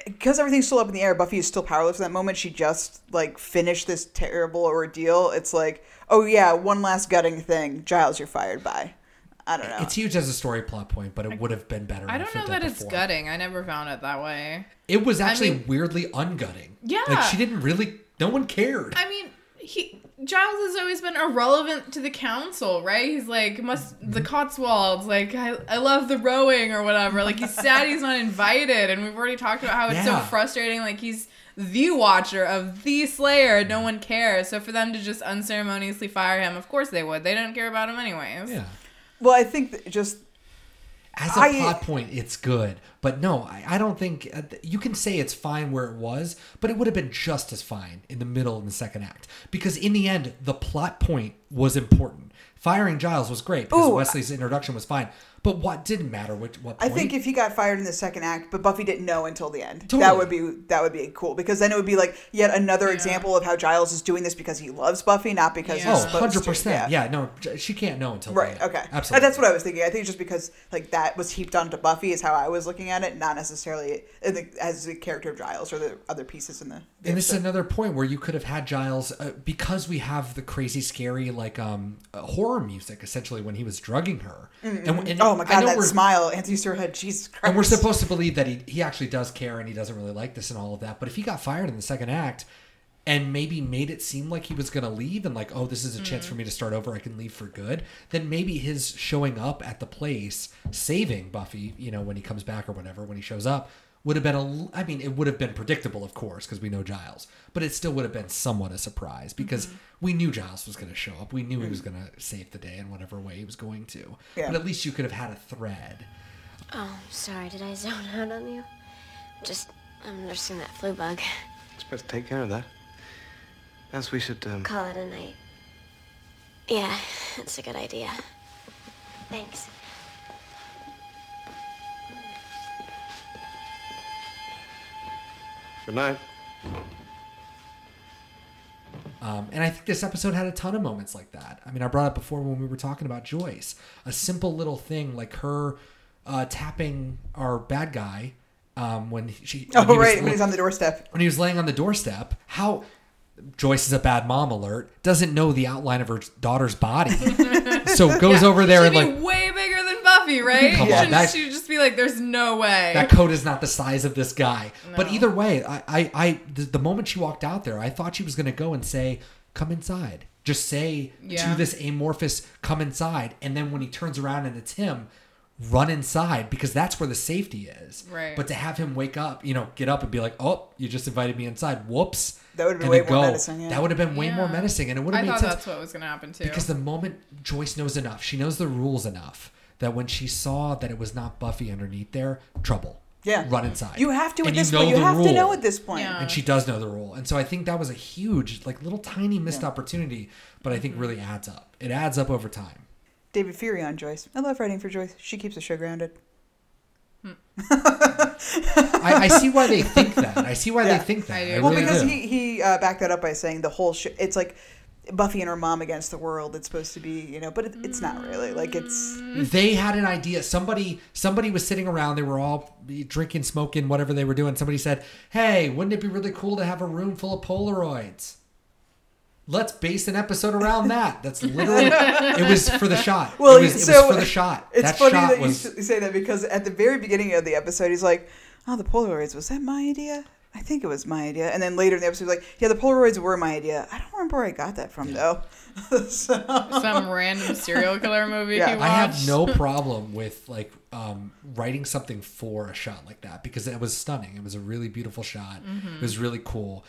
because everything's still up in the air. Buffy is still powerless at that moment. She just like finished this terrible ordeal. It's like, oh yeah, one last gutting thing. Giles, you're fired. Bye. I don't know. It's huge as a story plot point, but it would have been better. I if don't know did that it's before. gutting. I never found it that way. It was I actually mean- weirdly ungutting. Yeah. like she didn't really. No one cared. I mean, he Giles has always been irrelevant to the council, right? He's like must the mm-hmm. Cotswolds, like I, I love the rowing or whatever. Like he's sad he's not invited, and we've already talked about how it's so frustrating. Like he's the watcher of the Slayer, no one cares. So for them to just unceremoniously fire him, of course they would. They don't care about him anyways. yeah. well, I think that just As a I- plot point, it's good, but no, I, I don't think uh, you can say it's fine where it was, but it would have been just as fine in the middle and the second act because in the end, the plot point was important. Firing Giles was great because Ooh, Wesley's introduction was fine, but what didn't matter? Which what I think if he got fired in the second act, but Buffy didn't know until the end, that would be that would be cool because then it would be like yet another example of how Giles is doing this because he loves Buffy, not because Yeah. he's oh, 100 percent. yeah, no, she can't know until Right. the end. Okay. absolutely. That's what I was thinking. I think just because like that was heaped onto Buffy is how I was looking at it, not necessarily in the, as the character of Giles or the other pieces in the. the And this is another point where you could have had Giles uh, because we have the crazy, scary like um uh, horror music essentially when he was drugging her. And, and oh Oh my god, that smile, Anthony Stewart, Jesus Christ. And we're supposed to believe that he, he actually does care and he doesn't really like this and all of that. But if he got fired in the second act and maybe made it seem like he was going to leave and like, oh, this is a chance for mm. me to start over, I can leave for good, then maybe his showing up at the place, saving Buffy, you know, when he comes back or whatever, when he shows up, would have been a I mean, it would have been predictable, of course, because we know Giles, but it still would have been somewhat a surprise because we knew Giles was going to show up. We knew he was going to save the day in whatever way he was going to. Yeah. But at least you could have had a thread. Oh, sorry, did I zone out on you? Just, I'm nursing that flu bug. It's best to take care of that. Else we should, um... Call it a night. Yeah, that's a good idea. Thanks. Good night. Um, and I think this episode had a ton of moments like that. I mean, I brought it before when we were talking about Joyce. A simple little thing like her uh, tapping our bad guy um, when she. Oh when he was- right, when he's on the doorstep. when he was laying on the doorstep. How Joyce is a bad mom alert. Doesn't know the outline of her daughter's body, so goes over there She'd and be like way bigger than Buffy, right? Come on, Shouldn't that's- she just be like, "There's no way." that coat is not the size of this guy. But either way, I, I, I the, the moment she walked out there, I thought she was going to go and say, "Come inside." Just say Yeah. to this amorphous, "Come inside," and then when he turns around and it's him, run inside because that's where the safety is. Right. But to have him wake up, you know, get up and be like, "Oh, you just invited me inside." Whoops. That would've been way then more menacing, yeah. That would have been way more menacing, and it would have I made thought sense that's what was gonna happen too. because the moment Joyce knows enough, she knows the rules enough that when she saw that it was not Buffy underneath there, trouble. Yeah. Run inside. You have to at And this know point. You the have to know at this point. Yeah. And she does know the rule. And so I think that was a huge, like little tiny missed opportunity, but I think Mm-hmm. really adds up. It adds up over time. David Fury on Joyce. I love writing for Joyce. She keeps the show grounded. I, I see why they think that. I see why Yeah. they think that. I I, do. Well, really because do. he he uh, backed that up by saying the whole show. It's like Buffy and her mom against the world. It's supposed to be, you know, but it, it's not really. Like it's they had an idea somebody somebody was sitting around they were all drinking smoking whatever they were doing somebody said hey wouldn't it be really cool to have a room full of polaroids let's base an episode around that that's literally it was for the shot well. it was, it was for the shot It's that funny shot that was you say that because at the very beginning of the episode, he's like, "Oh, the Polaroids was that my idea." I think it was my idea. And then later in the episode, he's like, yeah, the Polaroids were my idea. I don't remember where I got that from, though. so, Some random serial killer movie Yeah. he. I have no problem with like um, writing something for a shot like that because it was stunning. It was a really beautiful shot. Mm-hmm. It was really cool.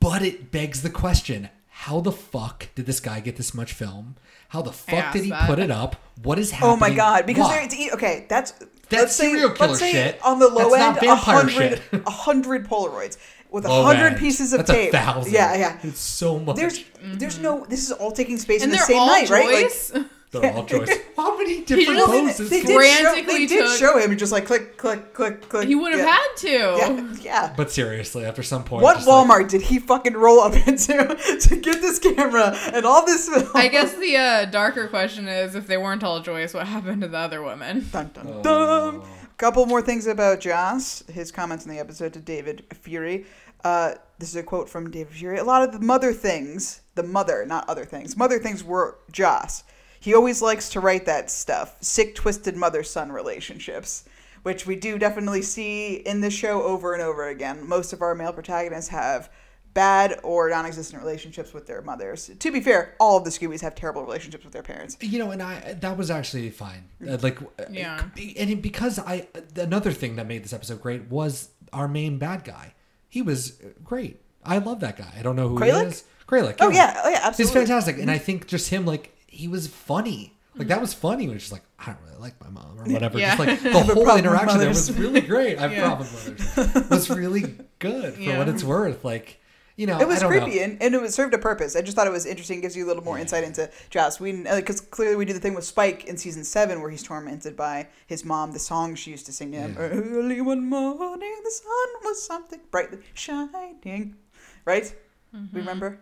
But it begs the question: How the fuck did this guy get this much film? How the fuck asked did he that. put it up? What is happening? oh my god! Because there, it's e- okay. That's That's let's say, serial killer let's say shit. On the low That's end, a hundred, a hundred Polaroids. with a hundred pieces of That's a tape. thousand. Yeah, yeah. It's so much. There's there's no. This is all taking space And in the same all night, right? Like, Joyce. They're all choice. How many different just- poses? they can- did, show, they did took- show him just like click, click, click, click. he would have yeah. had to. Yeah, yeah. But seriously, after some point, What just like- Walmart did he fucking roll up into to get this camera and all this film? I guess the uh, darker question is if they weren't all Joyce, what happened to the other women? Dun, dun, Oh. dun. Couple more things about Joss. His comments in the episode to David Fury. Uh, this is a quote from David Fury. A lot of the mother things, the mother, not other things, mother things were Joss. He always likes to write that stuff. Sick, twisted mother son relationships, which we do definitely see in the show over and over again. Most of our male protagonists have bad or non existent relationships with their mothers. To be fair, all of the Scoobies have terrible relationships with their parents. You know, and I that was actually fine. Uh, like, uh, Yeah. and because I another thing that made this episode great was our main bad guy. He was great. I love that guy. I don't know who Kralik? he is. Kralik. Oh, yeah. Oh, yeah, absolutely. He's fantastic, and I think just him like he was funny. Like that was funny. When he's just like, I don't really like my mom or whatever. Yeah. Just like the whole problem with interaction there was really great. I have Yeah. problem with mothers. It was really good for Yeah. what it's worth. Like, you know, It was I don't creepy Know. and, and it was served a purpose. I just thought it was interesting. Gives you a little more insight into Joss. We because uh, clearly we do the thing with Spike in season seven where he's tormented by his mom. The song she used to sing to him. Early one morning, the sun was something brightly shining. Right? Mm-hmm. Remember?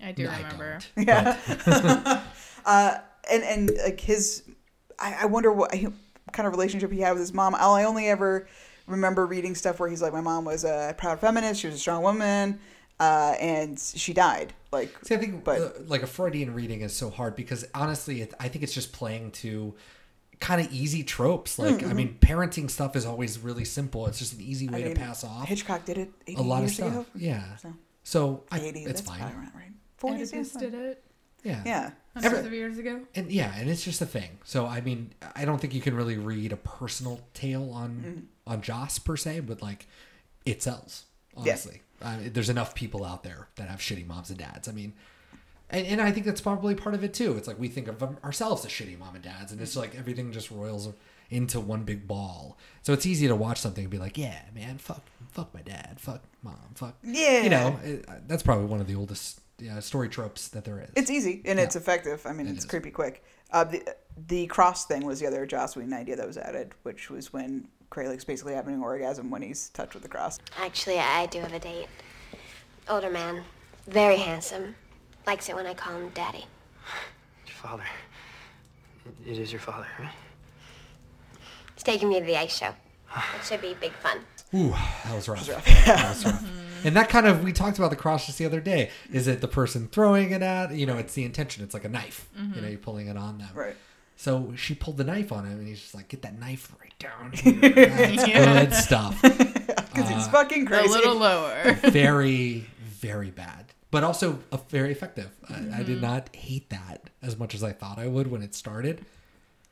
I do No, I remember. don't. Yeah. uh, and and like his, I, I wonder what kind of relationship he had with his mom. All I only ever remember reading stuff where he's like, my mom was a proud feminist. She was a strong woman, uh, and she died. Like, See, I think but uh, like a Freudian reading is so hard because honestly, it, I think it's just playing to kind of easy tropes. Like, I mean, parenting stuff is always really simple. It's just an easy way Mm-hmm. I to pass off Hitchcock did it a lot of stuff. ago. Yeah. So, So I, 80, it's that's fine. probably right. 40 Oedipus did it Yeah. Yeah. hundreds of years ago. And yeah, and it's just a thing. So I mean, I don't think you can really read a personal tale on mm-hmm. on Joss per se, but like it sells. Yeah. Honestly, uh, there's enough people out there that have shitty moms and dads. I mean, and, and I think that's probably part of it too. It's like we think of um, ourselves as shitty mom and dads, and it's mm-hmm. like everything just roils into one big ball. So it's easy to watch something and be like, yeah, man, fuck, fuck my dad, fuck mom, fuck. Yeah. You know, it, uh, that's probably one of the oldest yeah, story tropes that there is. It's easy and it's effective. I mean, It it's is. creepy quick. Uh, the the cross thing was the other Joss Whedon idea that was added, which was when Kralik's basically having an orgasm when he's touched with the cross. Actually, I do have a date. Older man, very handsome. Likes it when I call him daddy. Your father. It- It is your father, right? He's taking me to the ice show. It should be big fun. Ooh, that was rough. That was rough. And that kind of we talked about the cross just the other day. Is it the person throwing it at? You know, it's the intention. It's like a knife. You know, you're pulling it on them. Right. So she pulled the knife on him, and he's just like, "Get that knife right down here." That's Yeah. good stuff. Because he's fucking crazy. A little lower. Very, very bad, but also uh, very effective. I, I did not hate that as much as I thought I would when it started.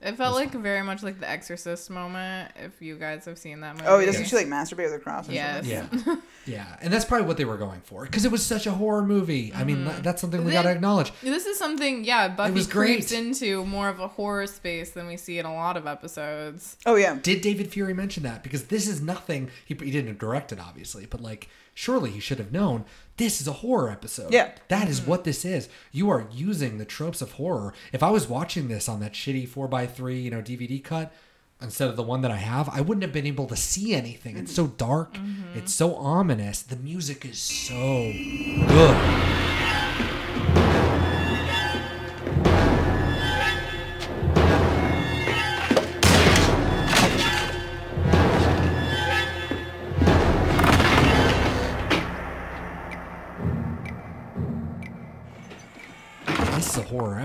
It felt like very much like the Exorcist moment. If you guys have seen that movie. Oh, doesn't she like masturbate with the cross? And Yes. Stuff? Yeah, yeah, and that's probably what they were going for because it was such a horror movie. I mean, Mm-hmm. that's something we got to acknowledge. This is something, yeah. Buffy was creeps great. into more of a horror space than we see in a lot of episodes. Oh yeah. Did David Fury mention that? Because this is nothing. He, he didn't direct it, obviously, but like, surely he should have known this is a horror episode. Yeah. That is mm-hmm. what this is. You are using the tropes of horror. If I was watching this on that shitty 4x3, you know, DVD cut, instead of the one that I have, I wouldn't have been able to see anything. It's so dark. Mm-hmm. It's so ominous. The music is so good.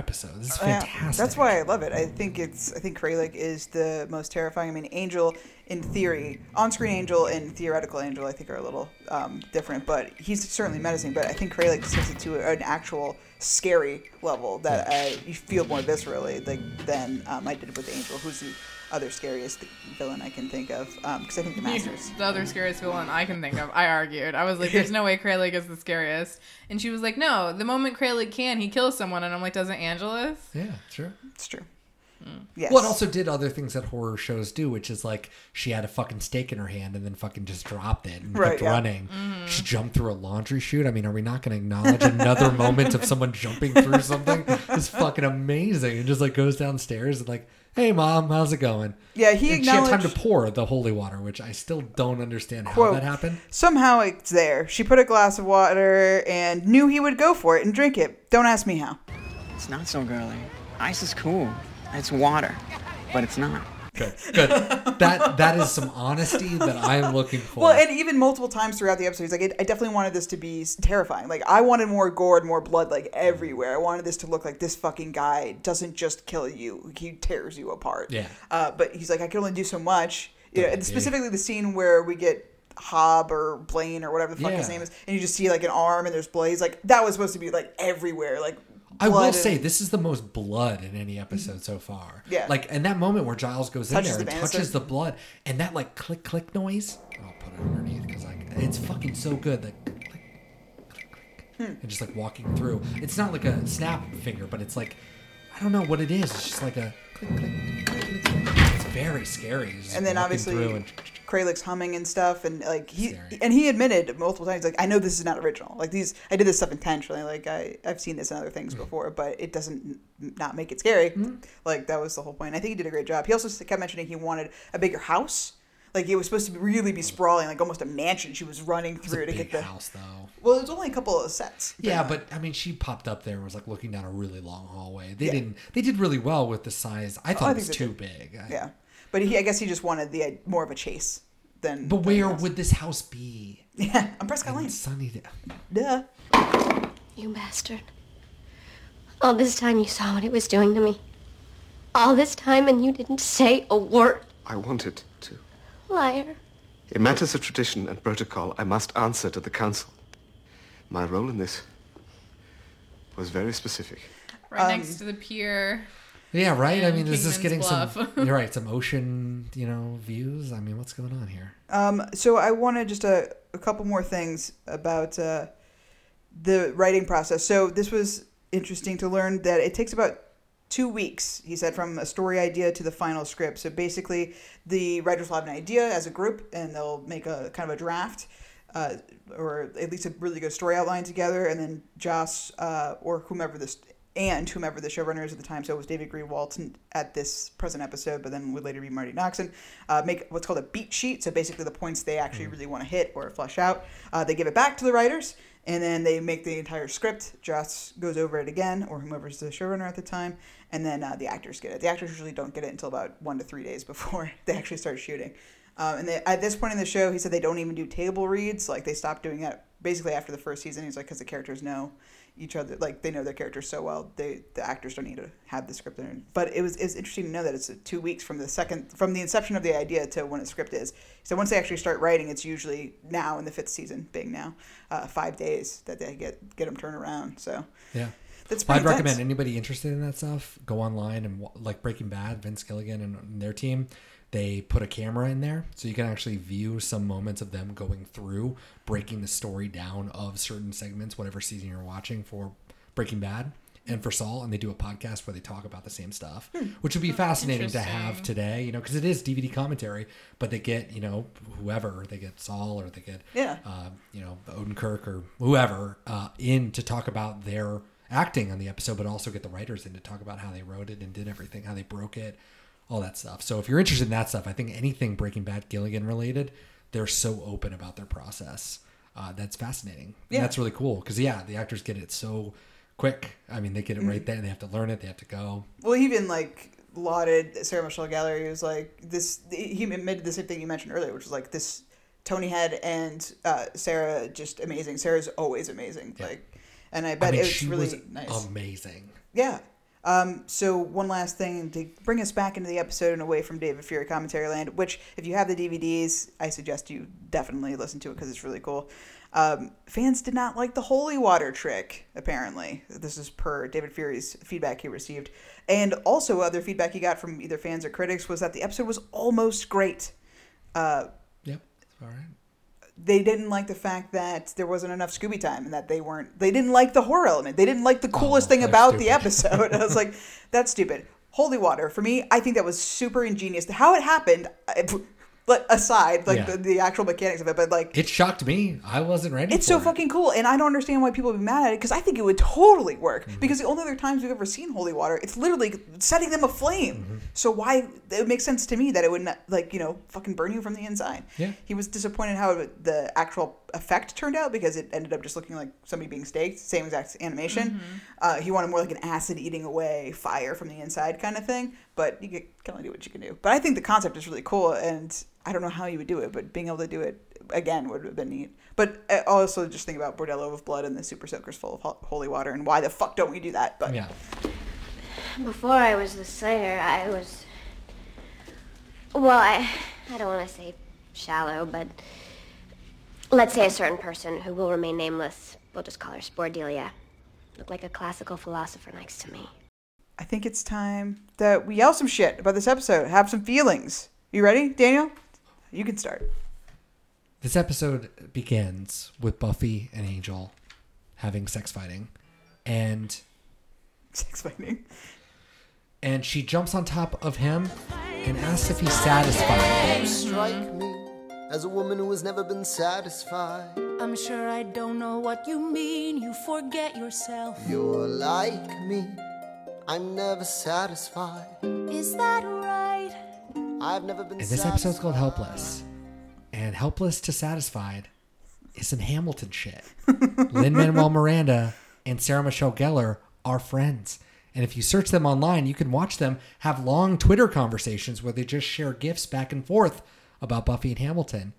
Episode. This is Yeah, fantastic. that's why I love it. I think it's. I think Kralik is the most terrifying. I mean, Angel, in theory, on-screen Angel and theoretical Angel, I think are a little um, different. But he's certainly menacing. But I think Kralik takes it to an actual scary level that uh, you feel more viscerally like than um, I did with Angel, who's the other scariest villain I can think of. Um, because I think the Masters. The other scariest villain I can think of. I argued. I was like, "There's no way Kralik is the scariest," and she was like, "No. The moment Kralik can, he kills someone." And I'm like, "Doesn't Angelus?" Yeah, sure. It's true. Mm. Yes. Well, it also did other things that horror shows do, which is like she had a fucking steak in her hand and then fucking just dropped it and Right, kept yeah. running. Mm-hmm. She jumped through a laundry chute. I mean, are we not going to acknowledge another moment of someone jumping through something? It's fucking amazing. And just like goes downstairs and like, hey mom, how's it going? Yeah, he And she had time to pour the holy water, which I still don't understand how Quote, that happened. Somehow it's there. She put a glass of water and knew he would go for it and drink it. Don't ask me how. It's not so girly. Ice is cool. It's water, but it's not. Good, good. that that is some honesty that I'm looking for. Well, and even multiple times throughout the episode, he's like, I I definitely wanted this to be terrifying. Like, I wanted more gore and more blood, like, everywhere. I wanted this to look like this fucking guy doesn't just kill you, he tears you apart. Yeah. Uh, but he's like, I can only do so much. You know, and specifically the scene where we get Hob or Blaine or whatever the fuck his name is, and you just see, like, an arm and there's. He's like, that was supposed to be, like, everywhere. Like, I will say this is the most blood in any episode so far. Yeah. Like, and that moment where Giles goes Touches in there the and touches the blood, and that like click click noise. I'll put it underneath because like it's fucking so good. Like, click, click, click, Hmm. click, and just like walking through. It's not like a snap finger, but it's like I don't know what it is. It's just like a click click. Very scary. Just and then obviously and- Kralik's humming and stuff, and like he and he admitted multiple times, like I know this is not original. Like these, I did this stuff intentionally. Like I, I've seen this in other Mm. things before, but it doesn't not make it scary. Mm-hmm. Like that was the whole point. I think he did a great job. He also kept mentioning he wanted a bigger house. Like it was supposed to really be sprawling, like almost a mansion. She was running through to get the house though. Well, it was only a couple of sets. Yeah, but I mean, she popped up there and was like looking down a really long hallway. They Yeah. didn't. They did really well with the size. I Oh, thought I it was too did. big. I- Yeah, but he, I guess he just wanted the uh, more of a chase than. But where else. would this house be? Yeah, on Prescott In Lane. Sunny. Duh. You bastard. All this time you saw what it was doing to me. All this time and you didn't say a word. I wanted to. Liar. In matters of tradition and protocol, I must answer to the council. My role in this was very specific. Right Um, next to the pier. Yeah, right. I in mean, is this getting Kingman's some? You're right. Some ocean, you know, views. I mean, what's going on here? Um, so I wanted just a, a couple more things about uh, the writing process. So this was interesting to learn that it takes about two weeks, he said, from a story idea to the final script. So basically, the writers will have an idea as a group, and they'll make a kind of a draft. Uh, or at least a really good story outline together, and then Joss uh, or whomever this and whomever the showrunner is at the time. So it was David Greenwalt at this present episode, but then would later be Marti Noxon. Uh, make what's called a beat sheet. So basically, the points they actually really want to hit or flesh out. Uh, they give it back to the writers, and then they make the entire script. Joss goes over it again, or whomever's the showrunner at the time, and then uh, the actors get it. The actors usually don't get it until about one to three days before they actually start shooting. Um, and they, at this point in the show, he said they don't even do table reads. Like they stopped doing that basically after the first season. He's like, because the characters know each other, like they know their characters so well, they the actors don't need to have the script in. But it was it's interesting to know that it's two weeks from the second from the inception of the idea to when a script is. So once they actually start writing, it's usually now in the fifth season, being now, uh, five days that they get get them turned around. So Yeah. that's Well, I'd recommend anybody interested in that stuff go online and like Breaking Bad, Vince Gilligan and their team. They put a camera in there so you can actually view some moments of them going through breaking the story down of certain segments, whatever season you're watching for Breaking Bad and for Saul, and they do a podcast where they talk about the same stuff, Hmm. which would be fascinating to have today, you know, because it is DVD commentary, but they get you know whoever they get Saul or they get Yeah. uh, you know Odenkirk or whoever uh, in to talk about their acting on the episode, but also get the writers in to talk about how they wrote it and did everything, how they broke it, all that stuff. So if you're interested in that stuff, I think anything Breaking Bad Gilligan related, they're so open about their process. Uh, that's fascinating. And Yeah. that's really cool because yeah, the actors get it so quick. I mean, they get it Mm-hmm. right there. They have to learn it. They have to go. Well, he even like lauded Sarah Michelle Gellar. He was like this. He admitted the same thing you mentioned earlier, which was like this. Tony Head and uh, Sarah just amazing. Sarah's always amazing. Like, and I bet I mean, it's she really was nice. amazing. Yeah. Um, so one last thing to bring us back into the episode and away from David Fury Commentary Land, which if you have the DVDs, I suggest you definitely listen to it because it's really cool. Um, fans did not like the holy water trick. Apparently, this is per David Fury's feedback he received, and also other feedback he got from either fans or critics was that the episode was almost great. Uh, Yep. All right. They didn't like the fact that there wasn't enough Scooby time and that they weren't they didn't like the horror element. They didn't like the oh, coolest thing they're about the episode. I was like, that's stupid. holy water for me. I think that was super ingenious. How it happened, but aside like Yeah. the, the actual mechanics of it, but like It shocked me. I wasn't ready. it's for so it. fucking cool, and I don't understand why people would be mad at it because I think it would totally work. Mm-hmm. Because the only other times we've ever seen holy water, it's literally setting them aflame. Mm-hmm. So why it makes sense to me that it would not like you know fucking burn you from the inside. Yeah. He was disappointed how the actual effect turned out because it ended up just looking like somebody being staked, same exact animation. Uh, he wanted more like an acid eating away fire from the inside kind of thing. But you can can only do what you can do. But I think the concept is really cool, and I don't know how you would do it, but being able to do it again would have been neat. But uh, also just think about Bordello of Blood and the Super Soakers full of ho- holy water, and why the fuck don't we do that? But Yeah. Before I was the Slayer, I was. Well, I, I don't want to say shallow, but let's say a certain person who will remain nameless. We'll just call her Spordelia. Looked like a classical philosopher next to me. I think it's time that we yell some shit about this episode, have some feelings. You ready, Daniel? You can start. This episode begins with Buffy and Angel having sex fighting, and Sex fighting. and she jumps on top of him and asks if he's satisfied. You strike me as a woman who has never been satisfied. I'm sure I don't know what you mean. You forget yourself. You're like me. I'm never satisfied. Is that right? I've never been And this episode's called Helpless. And Helpless to Satisfied is some Hamilton shit. Lin Manuel Miranda and Sarah Michelle Gellar are friends. And if you search them online, you can watch them have long Twitter conversations where they just share gifs back and forth about Buffy and Hamilton.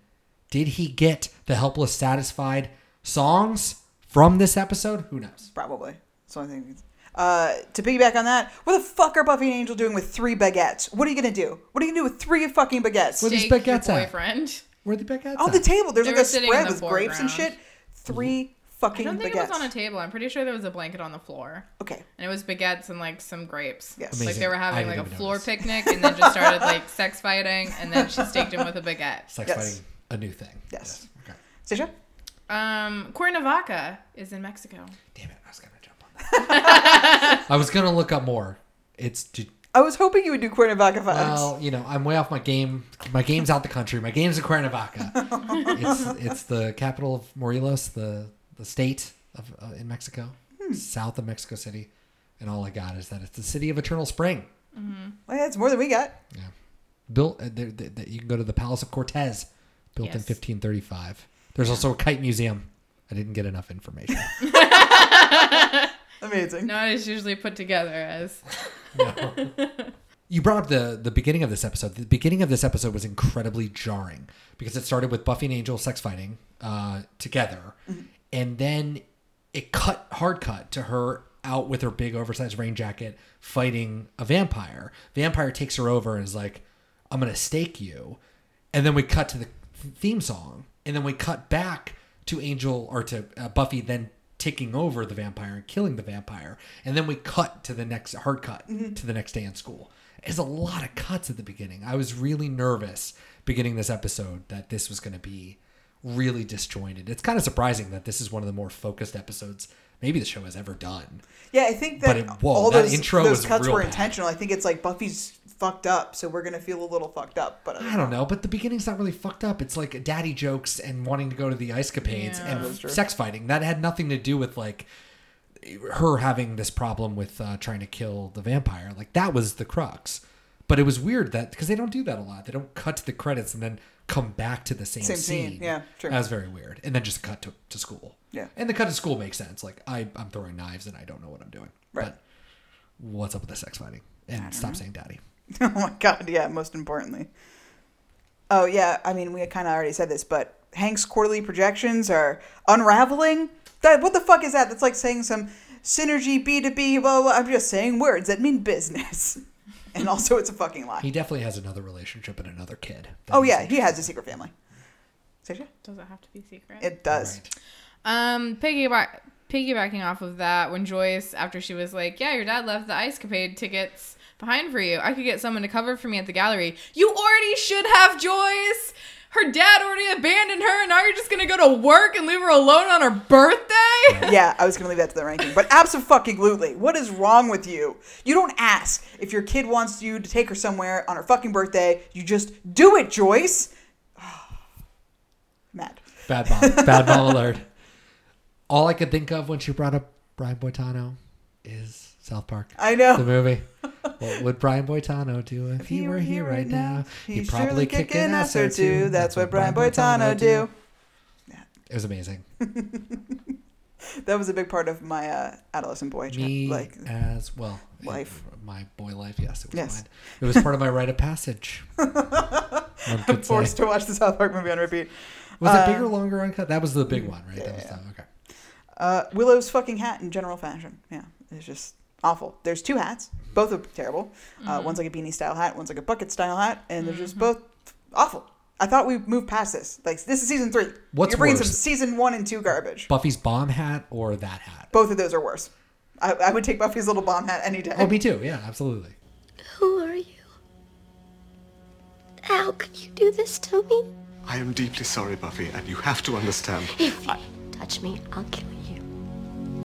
Did he get the Helpless Satisfied songs from this episode? Who knows? Probably. So I think. Uh, to piggyback on that, what the fuck are Buffy and Angel doing with three baguettes? What are you gonna do? What are you gonna do with three fucking baguettes? Where these Steak your baguettes at? boyfriend. Where are the baguettes On the table, there's They like a spread the with grapes and shit. Three fucking I don't think baguettes. it was on a table. I'm pretty sure there was a blanket on the floor. Okay. And it was baguettes and like some grapes. Yes. Like they were having didn't like a floor notice. picnic and then just started like sex fighting and then she staked him with a baguette. Sex Yes. fighting, a new thing. Yes. Okay. Sasha? Um, Cuernavaca is in Mexico. Damn it, I was gonna jump on that. I was gonna look up more. It's I was hoping you would do Cuernavaca vibes. well, you know, I'm way off my game. My game's out the country. My game's in Cuernavaca. it's it's the capital of Morelos, the the state of uh, in Mexico, south of Mexico City. And all I got is that it's the city of eternal spring. well, yeah, it's more than we got. Yeah, Built, uh, you can go to the Palace of Cortez, built in 1535. There's also a kite museum. I didn't get enough information. Amazing. Not as usually put together as You brought up the the beginning of this episode. The beginning of this episode was incredibly jarring because it started with Buffy and Angel sex fighting uh, together, and then it cut hard cut to her out with her big oversized rain jacket fighting a vampire. Vampire takes her over and is like, "I'm gonna stake you," and then we cut to the theme song, and then we cut back to Angel or to uh, Buffy then taking over the vampire and killing the vampire, and then we cut to the next hard cut to the next day in school. There's a lot of cuts at the beginning. I was really nervous beginning this episode that this was going to be really disjointed. It's kind of surprising that this is one of the more focused episodes maybe the show has ever done. Yeah, I think that it- whoa, all that those, intro those cuts were bad. intentional. I think it's like Buffy's fucked up, so we're gonna feel a little fucked up. But I don't know, but the beginning's not really fucked up. It's like daddy jokes and wanting to go to the ice capades Yeah, and sex fighting. That had nothing to do with like her having this problem with uh, trying to kill the vampire. Like that was the crux. But it was weird that because they don't do that a lot. They don't cut to the credits and then come back to the same, Same scene, yeah, true. That was very weird. And then just cut to, to school. Yeah. And the cut to school makes sense. Like I, I'm throwing knives and I don't know what I'm doing. Right. But what's up with the sex fighting? And stop saying daddy. oh my god, yeah, most importantly. Oh yeah, I mean we kind of already said this, but Hank's quarterly projections are unraveling. That what the fuck is that? That's like saying some synergy B two B. Blah, blah. I'm just saying words that mean business, and also it's a fucking lie. He definitely has another relationship and another kid. oh yeah, he has a secret family. Sasha? Does it have to be secret? It does. Um, piggyback, piggybacking off of that, when Joyce, after she was like, "Yeah, your dad left the ice capade tickets behind for you. I could get someone to cover for me at the gallery." You already should have, Joyce. Her dad already abandoned her, and now you're just gonna go to work and leave her alone on her birthday? yeah, I was gonna leave that to the ranking, but absolutely, what is wrong with you? You don't ask if your kid wants you to take her somewhere on her fucking birthday. You just do it, Joyce. Mad. Bad mom. Bad mom alert. All I could think of when she brought up Brian Boitano is South Park. I know. The movie. what would Brian Boitano do if he were here right now? He'd probably kick an ass or two. That's what Brian Boitano do. It was amazing. That was a big part of my uh, adolescent boy Me like as well. life. My boy life, yes, it was Yes. mine. It was part of my rite of passage. I'm could say. forced to watch the South Park movie on repeat. Was Uh, it bigger, longer, uncut? That was the big one, right? that was the, okay. Uh, Willow's fucking hat in general fashion. Yeah, it's just awful. There's two hats. Both are terrible. Uh, Mhm. one's like a beanie style hat. One's like a bucket style hat, and they're just both awful. I thought we moved past this. Like this is season three. What's You're bringing some worse? season one and two garbage. Buffy's bomb hat or that hat? Both of those are worse. I, I would take Buffy's little bomb hat any day. Oh, me too. Yeah, absolutely. Who are you? How could you do this to me? I am deeply sorry, Buffy, and you have to understand. If you touch me, I'll kill you.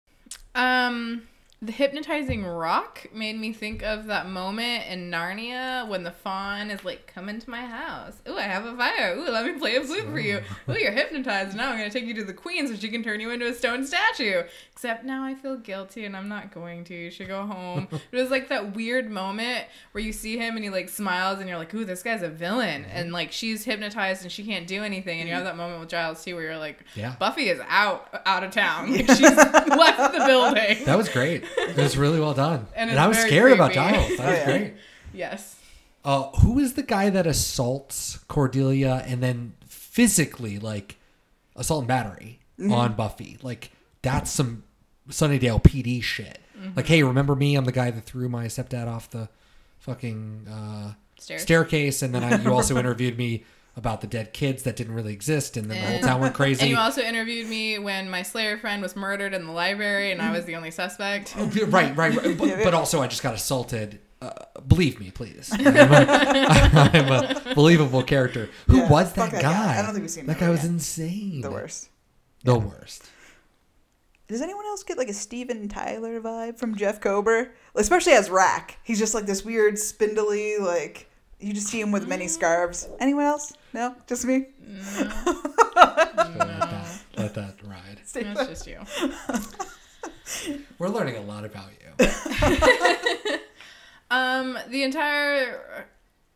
Um, the hypnotizing rock made me think of that moment in Narnia when the fawn is like, "Come into my house. Ooh, I have a fire. Ooh, let me play a flute for you. Ooh, you're hypnotized. Now I'm gonna take you to the queen so she can turn you into a stone statue." Except now I feel guilty and I'm not going to. You should go home. it was like that weird moment where you see him and he like smiles and you're like, "Ooh, this guy's a villain." Mm-hmm. And like she's hypnotized and she can't do anything. And you mm-hmm. have that moment with Giles too where you're like, Yeah. Buffy is out out of town. Like, she's left the building. That was great. It was really well done. And And, I was very scared about creepy. Giles. That was yeah. great. Yes. Uh, who is the guy that assaults Cordelia and then physically like assault and battery Mhm. on Buffy? Like that's some Sunnydale PD shit. Mhm. Like, hey, remember me? I'm the guy that threw my stepdad off the fucking uh, Stairs. staircase, and then I, you also interviewed me about the dead kids that didn't really exist, and then the whole town went crazy. And you also interviewed me when my Slayer friend was murdered in the library and I was the only suspect. right, right, right. But, but also, I just got assaulted. Uh, believe me, please. I'm a, I'm a believable character. Who Yeah, was fuck that that guy? guy. I don't think we've seen that him guy was yet. insane. The worst. The worst. Does anyone else get like a Steven Tyler vibe from Jeff Kober? Especially as Rack. He's just like this weird, spindly, like you just see him with many scarves. Anyone else? No? Just me? Let that, let that ride. That's just you. We're learning a lot about you. Um, the entire.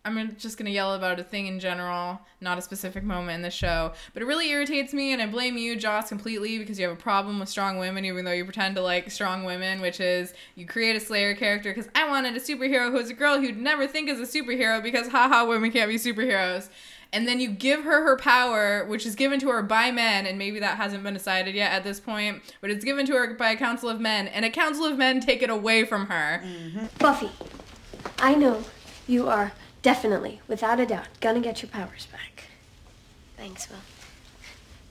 I'm just gonna yell about a thing in general, not a specific moment in the show. But it really irritates me, and I blame you, Joss, completely because you have a problem with strong women, even though you pretend to like strong women, which is you create a Slayer character because I wanted a superhero who's a girl who'd never think is a superhero because haha, women can't be superheroes. And then you give her her power, which is given to her by men, and maybe that hasn't been decided yet at this point, but it's given to her by a council of men, and a council of men take it away from her. Mm-hmm. Buffy, I know you are definitely, without a doubt, gonna get your powers back. Thanks, Will.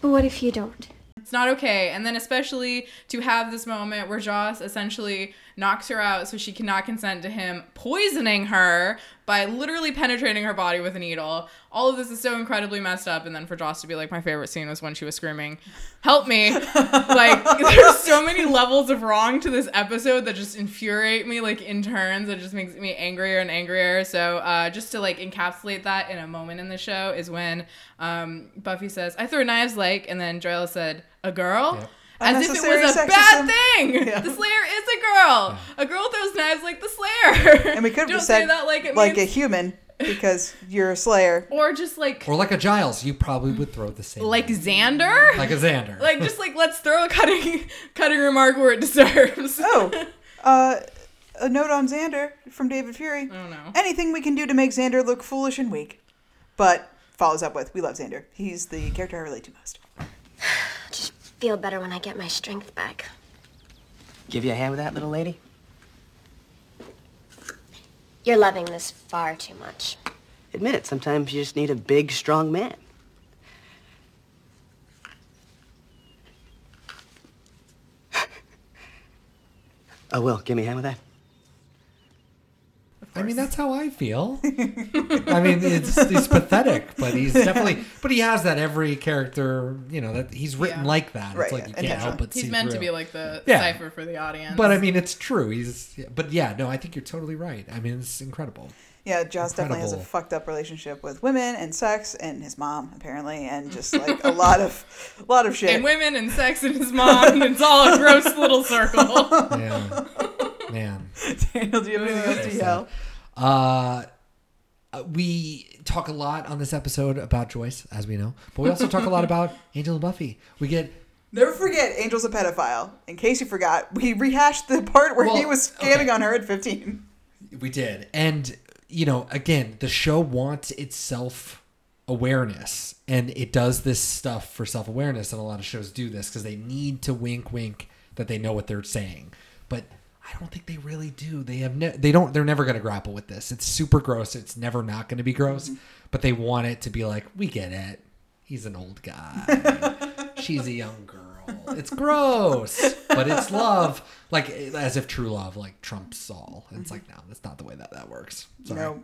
But what if you don't? It's not okay. And then especially to have this moment where Joss essentially knocks her out so she cannot consent to him poisoning her by literally penetrating her body with a needle. All of this is so incredibly messed up. And then for Joss to be like, my favorite scene was when she was screaming, help me. like, there's so many levels of wrong to this episode that just infuriate me, like, in turns. It just makes me angrier and angrier. So, uh, just to, like, encapsulate that in a moment in the show is when um, Buffy says, I throw knives like, and then Joella said, a girl? As if it was a sexism. bad thing. Yeah. The Slayer is a girl. A girl throws knives like the Slayer. And we could have Don't just say said that like it like means, a human because you're a slayer. or just like Or like a Giles, you probably would throw the same. like Xander. Like a Xander. Like just like let's throw a cutting cutting remark where it deserves. Oh, uh, a note on Xander from David Fury. Oh no. Anything we can do to make Xander look foolish and weak. But follows up with, we love Xander. He's the character I relate to most. Feel better when I get my strength back. Give you a hand with that, little lady? You're loving this far too much. Admit it, sometimes you just need a big, strong man. oh, Will, give me a hand with that. I mean, that's how I feel. I mean, it's he's pathetic, but he's definitely. But he has that every character. You know that he's written Yeah. like that. Right, it's like yeah, you can't help but see. He's see meant to be like the Yeah. cipher for the audience. But I mean, it's true. He's. But yeah, no, I think you're totally right. I mean, it's incredible. Yeah, Joss definitely has a fucked up relationship with women and sex and his mom apparently, and just like a lot of, a lot of shit. and women and sex and his mom, and it's all a gross little circle. Yeah, man. Daniel, do you have anything else to yell? Uh, we talk a lot on this episode about Joyce, as we know, but we also talk a lot about Angel and Buffy. We get Never forget, Angel's a pedophile. In case you forgot, we rehashed the part where he was scamming okay. on her at 15. We did. And, you know, again, the show wants its self awareness. And it does this stuff for self awareness. And a lot of shows do this because they need to wink, wink that they know what they're saying. But I don't think they really do. They have ne- they don't they're never going to grapple with this. It's super gross. It's never not going to be gross. Mm-hmm. But they want it to be like, we get it. He's an old guy. She's a young girl. It's gross, but it's love. Like as if true love like trumps all. And it's mm-hmm. like no, that's not the way that that works. Sorry. No.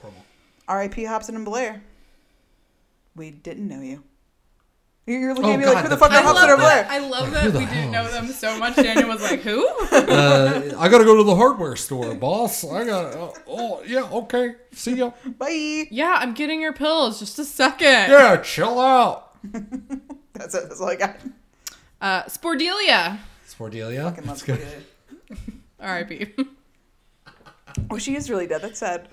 Horrible. R.I.P. Hobson and Blair. We didn't know you. You're you're looking Oh, at me God, like, who the the fuck are I Hobson love and Blair? that. I love Who that we hell didn't know them so much. Daniel was like, "Who?" Uh, I gotta go to the hardware store, boss. I got. to oh yeah, okay. See ya. Bye. yeah, I'm getting your pills. Just a second. Yeah, chill out. That's it. That's all I got. Uh, Spordelia. Spordelia. Fucking love That's good. Cordelia. R.I.P. Oh, she is really dead. That's sad.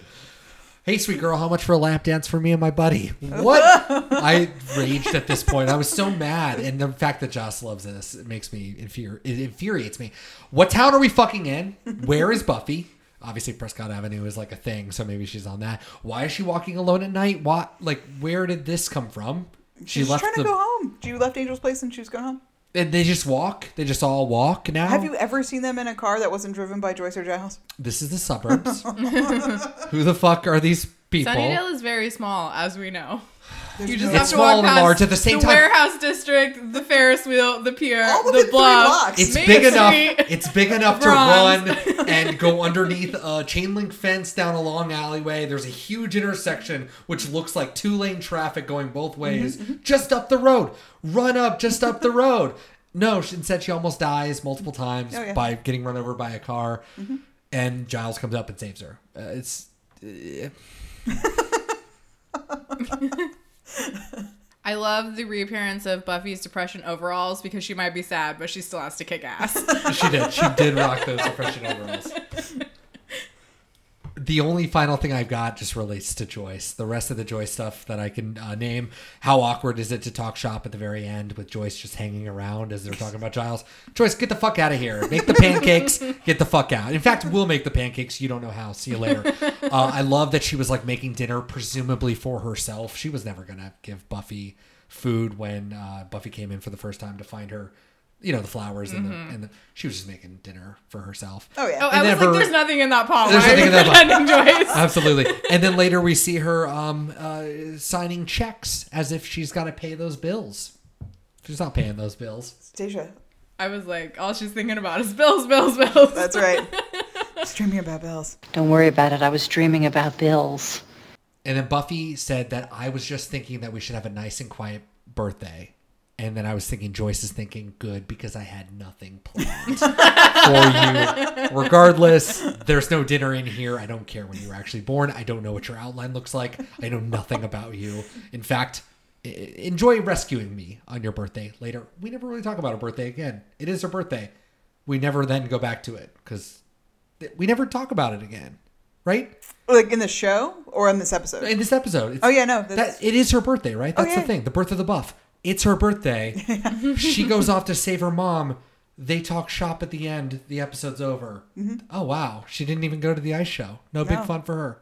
Hey, sweet girl, how much for a lap dance for me and my buddy? What? I raged at this point. I was so mad, and the fact that Joss loves this it makes me infuri- it infuriates me. What town are we fucking in? Where is Buffy? Obviously, Prescott Avenue is like a thing, so maybe she's on that. Why is she walking alone at night? What? Like, where did this come from? She left. She's left trying to the. go home. Do you left Angel's place and she was going home. And they just walk. They just all walk now. Have you ever seen them in a car that wasn't driven by Joyce or Giles? This is the suburbs. Who the fuck are these people? Sunnydale is very small, as we know. You just no- have It's to walk and past large at the same time. warehouse district, the Ferris wheel, the pier, within the three bluff. It's Main big enough. It's big enough to run and go underneath a chain link fence down a long alleyway. There's a huge intersection which looks like two lane traffic going both ways, just up the road. Run up, just up the road. No, she- instead she almost dies multiple times Oh, yeah. by getting run over by a car, and Giles comes up and saves her. Uh, it's. uh, I love the reappearance of Buffy's depression overalls because she might be sad, but she still has to kick ass. she did. She did rock those depression overalls. The only final thing I've got just relates to Joyce. The rest of the Joyce stuff that I can uh, name. How awkward is it to talk shop at the very end with Joyce just hanging around as they're talking about Giles? Joyce, get the fuck out of here. Make the pancakes. Get the fuck out. In fact, we'll make the pancakes. You don't know how. See you later. Uh, I love that she was like making dinner, presumably for herself. She was never gonna give Buffy food when uh, Buffy came in for the first time to find her. You know the flowers and the and the, she was just making dinner for herself. Oh, yeah. oh, I And was never- like, there's nothing in that pot. There's Why are nothing in that pot. Absolutely. And then later we see her um, uh, signing checks as if she's got to pay those bills. She's not paying those bills. Stacia. I was like, all she's thinking about is bills, bills, bills. That's right. Dreaming about bills. Don't worry about it. I was dreaming about bills. And then Buffy said that I was just thinking that we should have a nice and quiet birthday. And then I was thinking Joyce is thinking good because I had nothing planned for you. Regardless, there's no dinner in here. I don't care when you were actually born. I don't know what your outline looks like. I know nothing about you. In fact, enjoy rescuing me on your birthday later. We never really talk about her birthday again. It is her birthday. We never then go back to it because we never talk about it again, right? Like in the show or in this episode? In this episode. Oh, yeah, no. that it is her birthday, right? Oh, That's yeah. the thing. The birth of the buff. It's her birthday. she goes off to save her mom. They talk shop at the end. The episode's over. Mhm. Oh wow, she didn't even go to the ice show. No, big fun for her.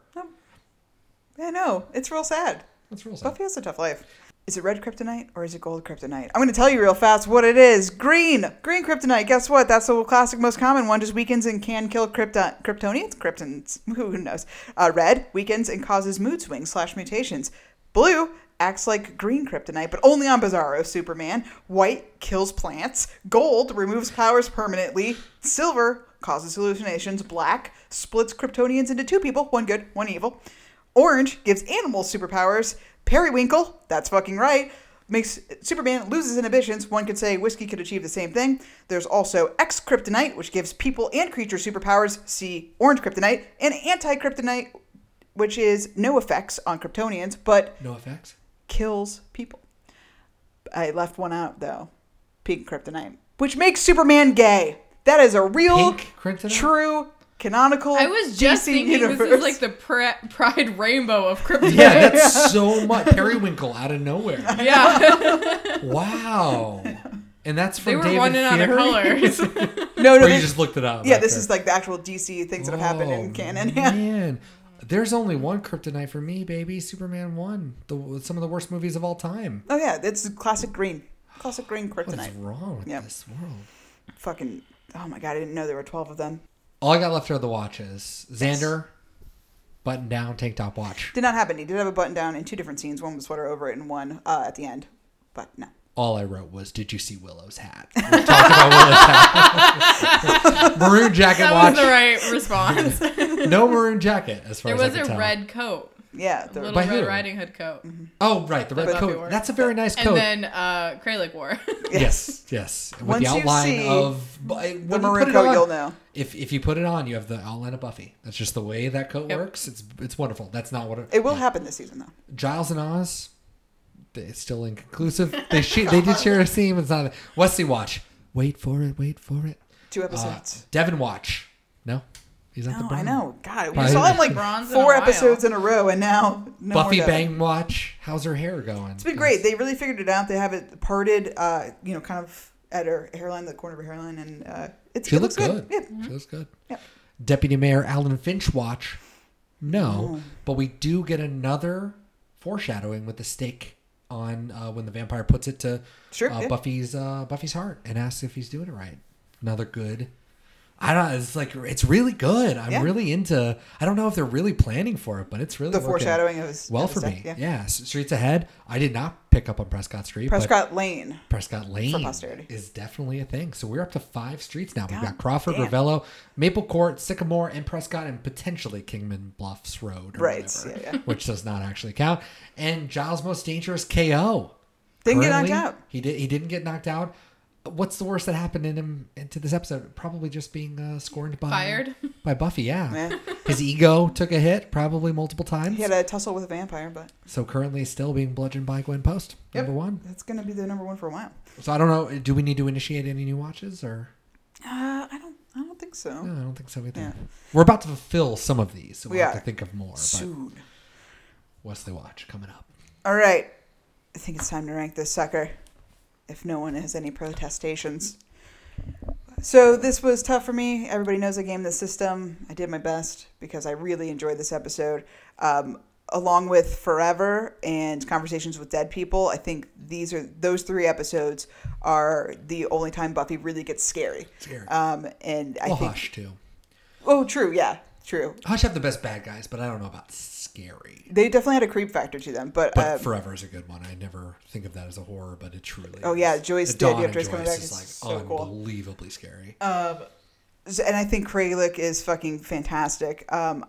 yeah, no. It's real sad. That's real sad. Buffy has a tough life. Is it red kryptonite or is it gold kryptonite? I'm going to tell you real fast what it is. Green. Green kryptonite. Guess what? That's the classic, most common one. Just weakens and can kill krypton- kryptonians? Kryptons. Who knows? Uh, red. Weakens and causes mood swings slash mutations. Blue. Acts like green kryptonite, but only on Bizarro Superman. White kills plants. Gold removes powers permanently. Silver causes hallucinations. Black splits Kryptonians into two people, one good, one evil. Orange gives animals superpowers. Periwinkle, that's fucking right, makes Superman loses inhibitions. One could say whiskey could achieve the same thing. There's also X Kryptonite, which gives people and creatures superpowers. See Orange Kryptonite. And Anti Kryptonite, which is no effects on Kryptonians, but No effects. Kills people. I left one out though. Pink Kryptonite, which makes Superman gay. That is a real, true, canonical. I was just DC thinking universe. this is like the pri- pride rainbow of kryptonite. Yeah, that's so much Periwinkle out of nowhere. Yeah. Wow. And that's from They were David running out of colors. no, no, Or you they- just looked it up. Yeah, this there. is like the actual DC things that have happened in Oh, canon. Yeah. Man, there's only one kryptonite for me, baby. Superman one, the some of the worst movies of all time. Oh yeah, it's classic green, classic green kryptonite. What is wrong with Yep. this world? Fucking. Oh my god, I didn't know there were twelve of them. All I got left are the watches. Xander, button down, tank top watch. Did not happen. He did have a button down in two different scenes. One with sweater over it, and one uh, at the end. But no. All I wrote was, "Did you see Willow's hat?" We talked about Willow's hat. maroon jacket that watch. was the right response. no maroon jacket, as far there as was I a can tell. red coat. Yeah, a the- little Red who? Riding Hood coat. Oh, right, the red That Buffy coat. That's a very nice coat. And then uh, Kralik wore. Yes, yes. With Once the you outline see of but when you maroon put coat, on- you'll know. If if you put it on, you have the outline of Buffy. That's just the way that coat Yep. works. It's it's wonderful. That's not what it. It will happen this season though. Giles and Oz, they- it's still inconclusive. They sh- they did share a scene. It's not Wesley Watch. Wait for it. Wait for it. Two Uh, episodes. Devon Watch. No, he's not the no, I know. God, we Probably- saw him like Bronze in four episodes in a row, and now no Buffy. Bang Watch. How's her hair going? It's been great. They really figured it out. They have it parted, uh, you know, kind of at her hairline, the corner of her hairline, and uh, it's She it looks looks good. Yeah. She looks good. Yep. Deputy Mayor Alan Finch watch. No, Oh. but we do get another foreshadowing with the stake on uh, when the vampire puts it to Sure, uh, yeah. Buffy's uh, Buffy's heart and asks if he's doing it right. Another good. I don't. It's like it's really good. I'm Yeah. really into. I don't know if they're really planning for it, but it's really The foreshadowing of well for death, me. yeah. Yeah. Streets Ahead. I did not pick up on Prescott Street. Prescott Lane. Prescott Lane posterity. is definitely a thing. So we're up to five streets now. We've got Crawford, damn. Revello, Maple Court, Sycamore, and Prescott, and potentially Kingman Bluffs Road. Or Right, whatever, yeah, yeah. Which does not actually count. And Giles' most dangerous KO. Didn't get knocked out. He did. He didn't get knocked out. What's the worst that happened in him into this episode? Probably just being uh, scorned by Fired? by Buffy. Yeah. Yeah. His ego took a hit, probably multiple times. He had a tussle with a vampire, but so currently still being bludgeoned by Gwen Post. Yep. Number one. that's gonna be the number one for a while. So I don't know. Do we need to initiate any new watches or? Uh, I don't. I don't think so. No, I don't think so either. Yeah. We're about to fulfill some of these, so We we'll have to think of more. Soon. But Wesley Watch coming up. All right. I think it's time to rank this sucker. If no one has any protestations. So this was tough for me. Everybody knows I game the system. I did my best because I really enjoyed this episode. Um, along with Forever and Conversations with Dead People, I think these are those three episodes are the only time Buffy really gets scary. Scary. Um, and I well, think Hush too. oh, true, yeah, true. Hush have the best bad guys, but I don't know about scary. They definitely had a creep factor to them, but, But um, Forever is a good one. I never think of that as a horror, but it truly. Oh, is. yeah, Joyce The did. Of Joyce coming back is is like so cool. unbelievably scary. Um, and I think Kralik is fucking fantastic. Um,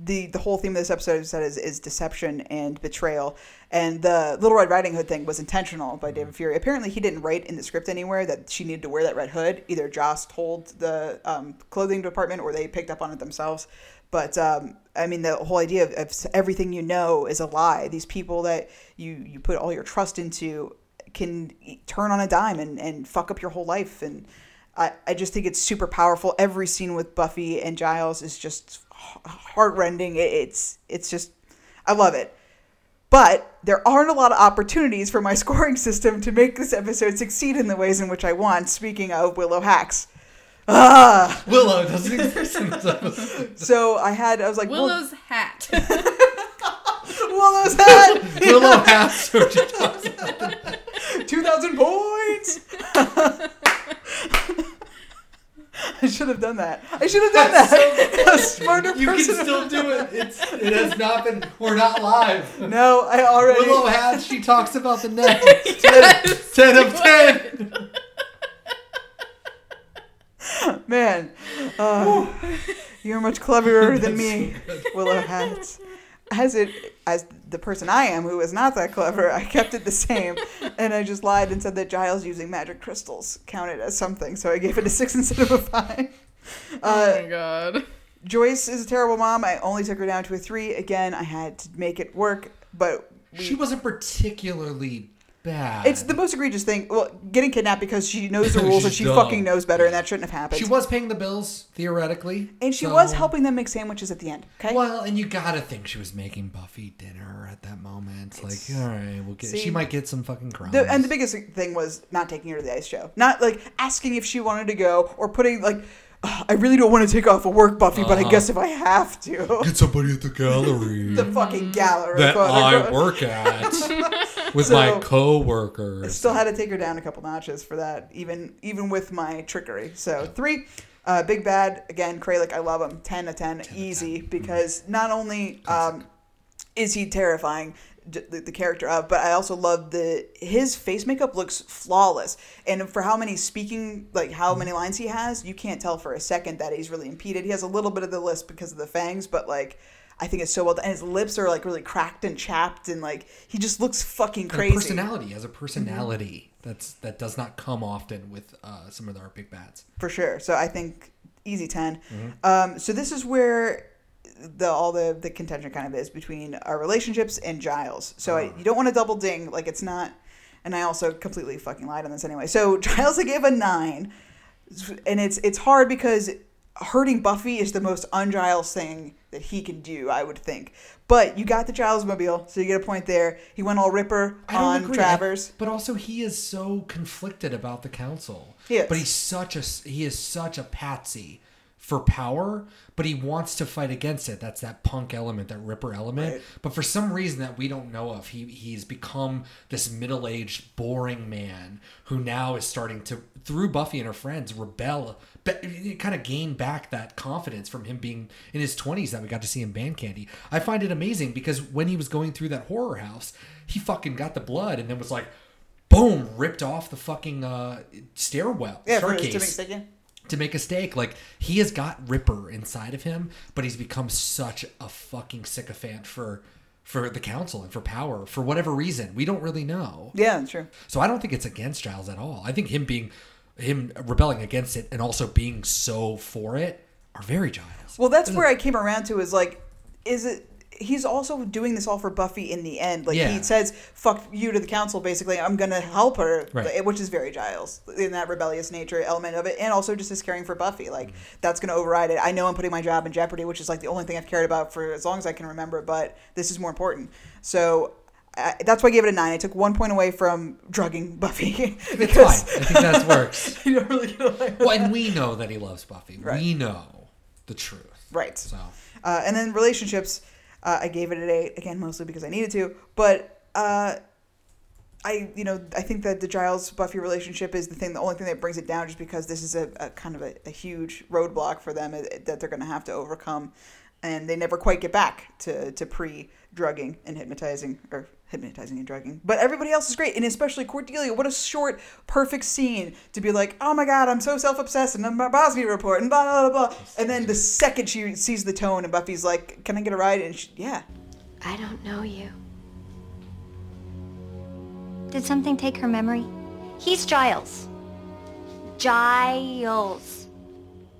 the the whole theme of this episode is, is is deception and betrayal, and the Little Red Riding Hood thing was intentional by David Fury. Apparently, he didn't write in the script anywhere that she needed to wear that red hood. Either Joss told the um, clothing department or they picked up on it themselves. But um, I mean, the whole idea of, of everything you know is a lie. These people that you you put all your trust into can turn on a dime and, and fuck up your whole life. And I, I just think it's super powerful. Every scene with Buffy and Giles is just heartrending. It, it's it's just I love it. But there aren't a lot of opportunities for my scoring system to make this episode succeed in the ways in which I want. Speaking of Willow hacks. Ah. Willow doesn't exist in this episode. So I had I was like well- Willow's hat. Willow's hat. Willow hat. So she Two thousand points. I should have done that. I should have done that. a smarter You can still do it. It's, it has not been. We're not live. No, I already. Willow hat. She talks about the net. ten, ten of ten. Man, uh, you're much cleverer than me, Willow Hats. As it as the person I am, who is not that clever, I kept it the same, and I just lied and said that Giles using magic crystals counted as something, so I gave it a six instead of a five. oh my uh, god. Joyce is a terrible mom. I only took her down to a three. Again, I had to make it work, but we, She wasn't particularly bad. It's the most egregious thing. Well, getting kidnapped because she knows the rules and she dumb. fucking knows better, and that shouldn't have happened. She was paying the bills theoretically, and she so- was helping them make sandwiches at the end. Okay. Well, and you gotta think she was making Buffy dinner at that moment. like, all right, we'll get. See, she might get some fucking crumbs. The, and the biggest thing was not taking her to the ice show. Not like asking if she wanted to go or putting like, "Ugh, I really don't want to take off of work, Buffy, but I Uh-huh. guess if I have to. Get somebody at the gallery the fucking gallery. that quote, I work at with So, my I coworkers. still had to take her down a couple notches for that, even even with my trickery. So three, uh, big bad again. Kralik, I love him. Ten to ten, easy because not only um, is he terrifying. The, the character of, but I also love the his face makeup looks flawless, and for how many speaking like how many lines he has, you can't tell for a second that he's really impeded. He has a little bit of the lisp because of the fangs, but like I think it's so well done. And his lips are like really cracked and chapped, and like he just looks fucking And crazy. personality has a personality that's that does not come often with uh, some of our big bats. for sure. So I think easy 10 Mhm. Um, so this is where the all the the contention kind of is between our relationships and Giles. So I, uh-huh. you don't want to double ding like it's not. And I also completely fucking lied on this anyway. So Giles, I gave a nine, and it's it's hard because hurting Buffy is the most un-Giles thing that he can do. I would think. But you got the Giles mobile, so you get a point there. He went all Ripper on agree. Travers. but also he is so conflicted about the council. Is. But he's such a he is such a patsy for power, but he wants to fight against it. That's that punk element, that Ripper element. Right. But for some reason that we don't know of, he he's become this middle-aged, boring man who now is starting to, through Buffy and her friends, rebel. But kind of gain back that confidence from him being in his 20s that we got to see in Band Candy. I find it amazing because when he was going through that horror house, he fucking got the blood and then was like, boom, ripped off the fucking uh, stairwell, Yeah, for, to staircase make second. To make a stake. Like he has got Ripper inside of him, but he's become such a fucking sycophant for for the council and for power for whatever reason. We don't really know. Yeah, true. So I don't think it's against Giles at all. I think him being him rebelling against it and also being so for it are very Giles. Well, that's where I came around to is like, is it? He's also doing this all for Buffy in the end. Like Yeah. he says, "Fuck you" to the council. Basically, I'm gonna help her, Right. which is very Giles in that rebellious nature element of it, and also just his caring for Buffy. Like that's gonna override it. I know I'm putting my job in jeopardy, which is like the only thing I've cared about for as long as I can remember. But this is more important. So. I, that's why I gave it a nine. I took one point away from drugging Buffy It's because fine. I think that works. you don't really get away Well, and we know that he loves Buffy. Right. We know the truth. Right. So Uh, and then relationships, uh, I gave it an eight again, mostly because I needed to. But uh, I, you know, I think that the Giles Buffy relationship is the thing, the only thing that brings it down, just because this is a, a kind of a, a huge roadblock for them that they're going to have to overcome, and they never quite get back to to pre drugging and hypnotizing or hypnotizing and drugging. But everybody else is great, and especially Cordelia. What a short, perfect scene to be like, oh my god, I'm so self obsessed, and my Bosby report, and blah blah blah. blah. And then the second she sees the tone, and Buffy's like, can I get a ride? And she, yeah, I don't know you. Did something take her memory? He's Giles. Giles.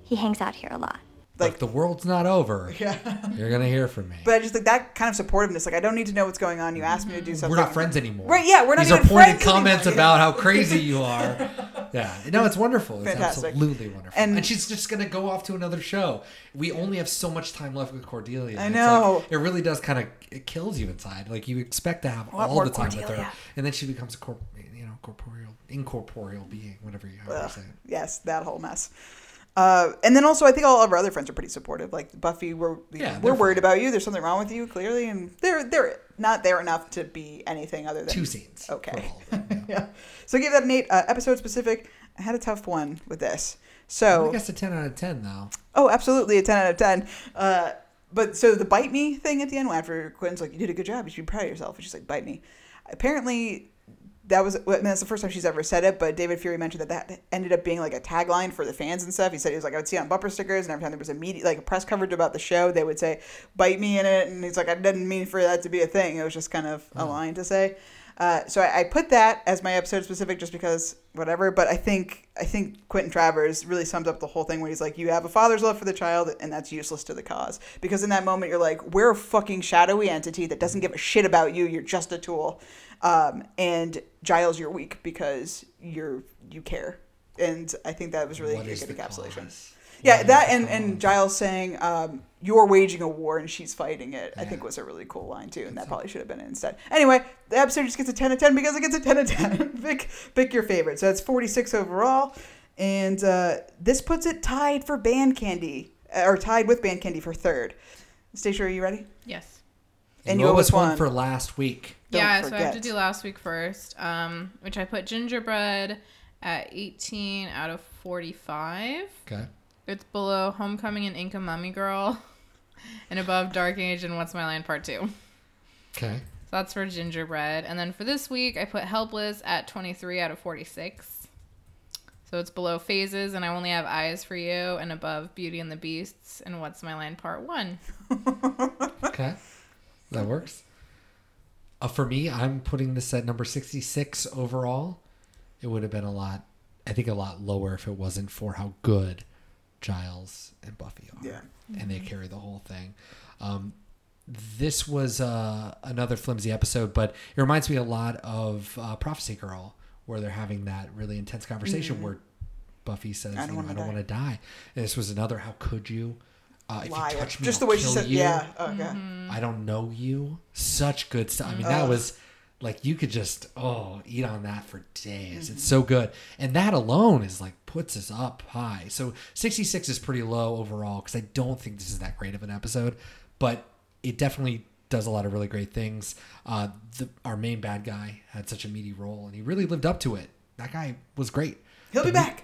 He hangs out here a lot. Like the world's not over. Yeah. You're gonna hear from me. But I just like that kind of supportiveness. Like I don't need to know what's going on. You asked me to do something. We're not friends anymore. Right? Yeah, we're not These are pointed comments anymore. about how crazy you are. Yeah, no, it's wonderful. It's Fantastic. absolutely wonderful. And- And, she's just gonna go off to another show. We only have so much time left with Cordelia. I know. like- it really does kind of it kills you inside. Like you expect to have all the time with her, and then she becomes a corp, you know, corporeal, incorporeal being, whatever you have Ugh, to say. yes, that whole mess. Uh, and then also, I think all of our other friends are pretty supportive. Like Buffy, we're Yeah, we're worried about you. There's something wrong with you, clearly, and they're they're not there enough to be anything other than Two scenes. Okay, yeah. So I gave that an eight. Uh, episode specific. I had a tough one with this. So I guess a ten out of ten though. Oh, absolutely, a ten out of ten. Uh, but so the bite me thing at the end, after Quinn's like, "You did a good job. You should be proud of yourself," and she's like, "Bite me." Apparently, that was I mean, that's the first time she's ever said it, but David Fury mentioned that that ended up being like a tagline for the fans and stuff. He said he was like, I would see it on bumper stickers, and every time there was a media like a press coverage about the show, they would say, "Bite me in it," and he's like, I didn't mean for that to be a thing. It was just kind of a line to say. Uh, so I, I put that as my episode specific, just because whatever. But I think I think Quentin Travers really sums up the whole thing where he's like, you have a father's love for the child, and that's useless to the cause. Because in that moment, you're like, we're a fucking shadowy entity that doesn't give a shit about you. You're just a tool. Um, and Giles, you're weak because you're you care. And I think that was really What a good encapsulation. cause? Yeah, What is that the and, and Giles saying, um, "You're waging a war and she's fighting it." I think was a really cool line too, and that probably should have been it instead. Anyway, the episode just gets a ten out of ten because it gets a ten out of ten. pick pick your favorite. So that's forty six overall, and uh, this puts it tied for Band Candy, uh, or tied with Band Candy for third. Stacia, are you ready? Yes. And what you was always one won. for last week? Don't yeah, so I have to do last week first, um, which I put gingerbread at 18 out of 45. Okay. It's below Homecoming and Inca Mummy Girl, and above Dark Age and What's My Line Part 2. Okay. So that's for gingerbread. And then for this week, I put Helpless at 23 out of 46. So it's below Phases, and I only have Eyes for You, and above Beauty and the Beasts and What's My Line Part 1. Okay. That works. Uh, for me, I'm putting this at number 66 overall. It would have been a lot, I think, a lot lower if it wasn't for how good Giles and Buffy are. Yeah. And they carry the whole thing. Um, this was uh, another flimsy episode, but it reminds me a lot of uh, Prophecy Girl, where they're having that really intense conversation Mhm. where Buffy says, I I don't don't, wanna die." die. And this was another, how could you? Uh, if Liar. you touch me, Just I'll the way she kill said- you. yeah, okay. I don't know you. Such good stuff. I mean, that was like you could just oh eat on that for days. Mm-hmm. It's so good, and that alone is like puts us up high. So sixty six is pretty low overall because I don't think this is that great of an episode, but it definitely does a lot of really great things. Uh, the, our main bad guy had such a meaty role, and he really lived up to it. That guy was great. He'll The be mu- back.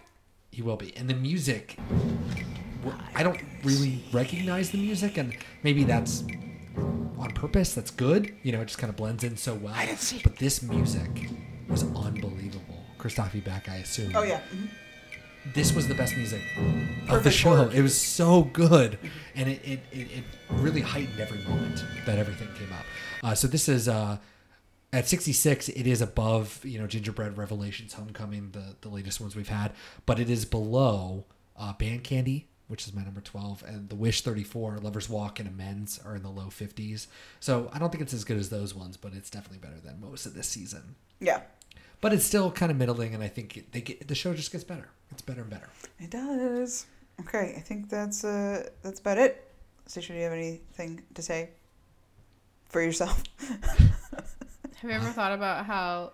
He will be, and the music. I don't really recognize the music, and maybe that's on purpose. That's good. You know, it just kind of blends in so well. But this music was unbelievable. Christophe Beck, I assume. Oh yeah. mhm. This was the best music of the show. word. It was so good, and it, it, it, it really heightened every moment that everything came up. Uh, so this is uh, at 66. It is above you know Gingerbread Revelations, Homecoming, the the latest ones we've had, but it is below uh, Band Candy, which is my number 12, and The Wish 34, Lovers Walk, and Amends are in the low 50s. So I don't think it's as good as those ones, but it's definitely better than most of this season. Yeah. But it's still kind of middling, and I think they get, the show just gets better. It's better and better. It does. Okay, I think that's uh that's about it. Stacia, do you have anything to say for yourself? Have you ever thought about how,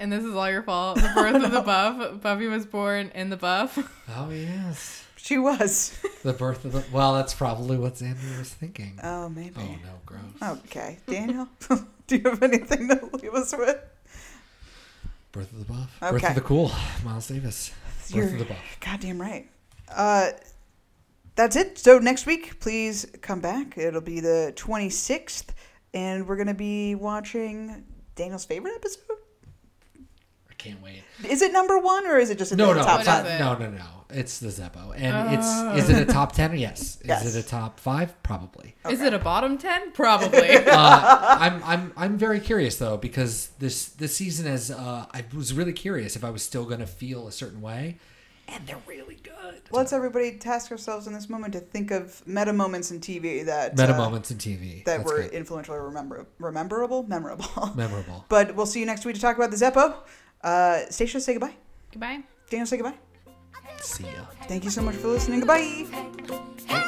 and this is all your fault, the birth of the buff, Buffy was born in the buff? Oh yes, she was. the birth of the. Well, that's probably what Andrew was thinking. Oh, maybe. Oh no, gross. Okay, Daniel, do you have anything to leave us with? Birth of the Buff. Okay. Birth of the Cool. Miles Davis. Birth You're of the Buff. goddamn right. Uh, that's it. So next week, please come back. It'll be the 26th, and we're gonna be watching Daniel's favorite episode. I can't wait. Is it number one or is it just in No, no, top five? no, no, no. It's the Zeppo, and Oh. it's. Is it a top ten? Yes. Is it a top five? Probably. Is it a bottom 10? Probably. uh, I'm I'm I'm very curious though because this this season is uh, I was really curious if I was still gonna feel a certain way, and they're really good. Let's everybody task ourselves in this moment to think of meta moments in TV that Meta uh, moments in TV. that That's were great. influential or remember rememberable, memorable. Memorable. but we'll see you next week to talk about the Zeppo. Uh, Stacia, say goodbye. Goodbye. Daniel, say goodbye. See ya. Thank you so much for listening. Goodbye.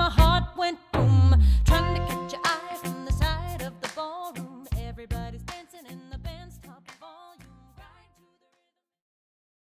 my heart.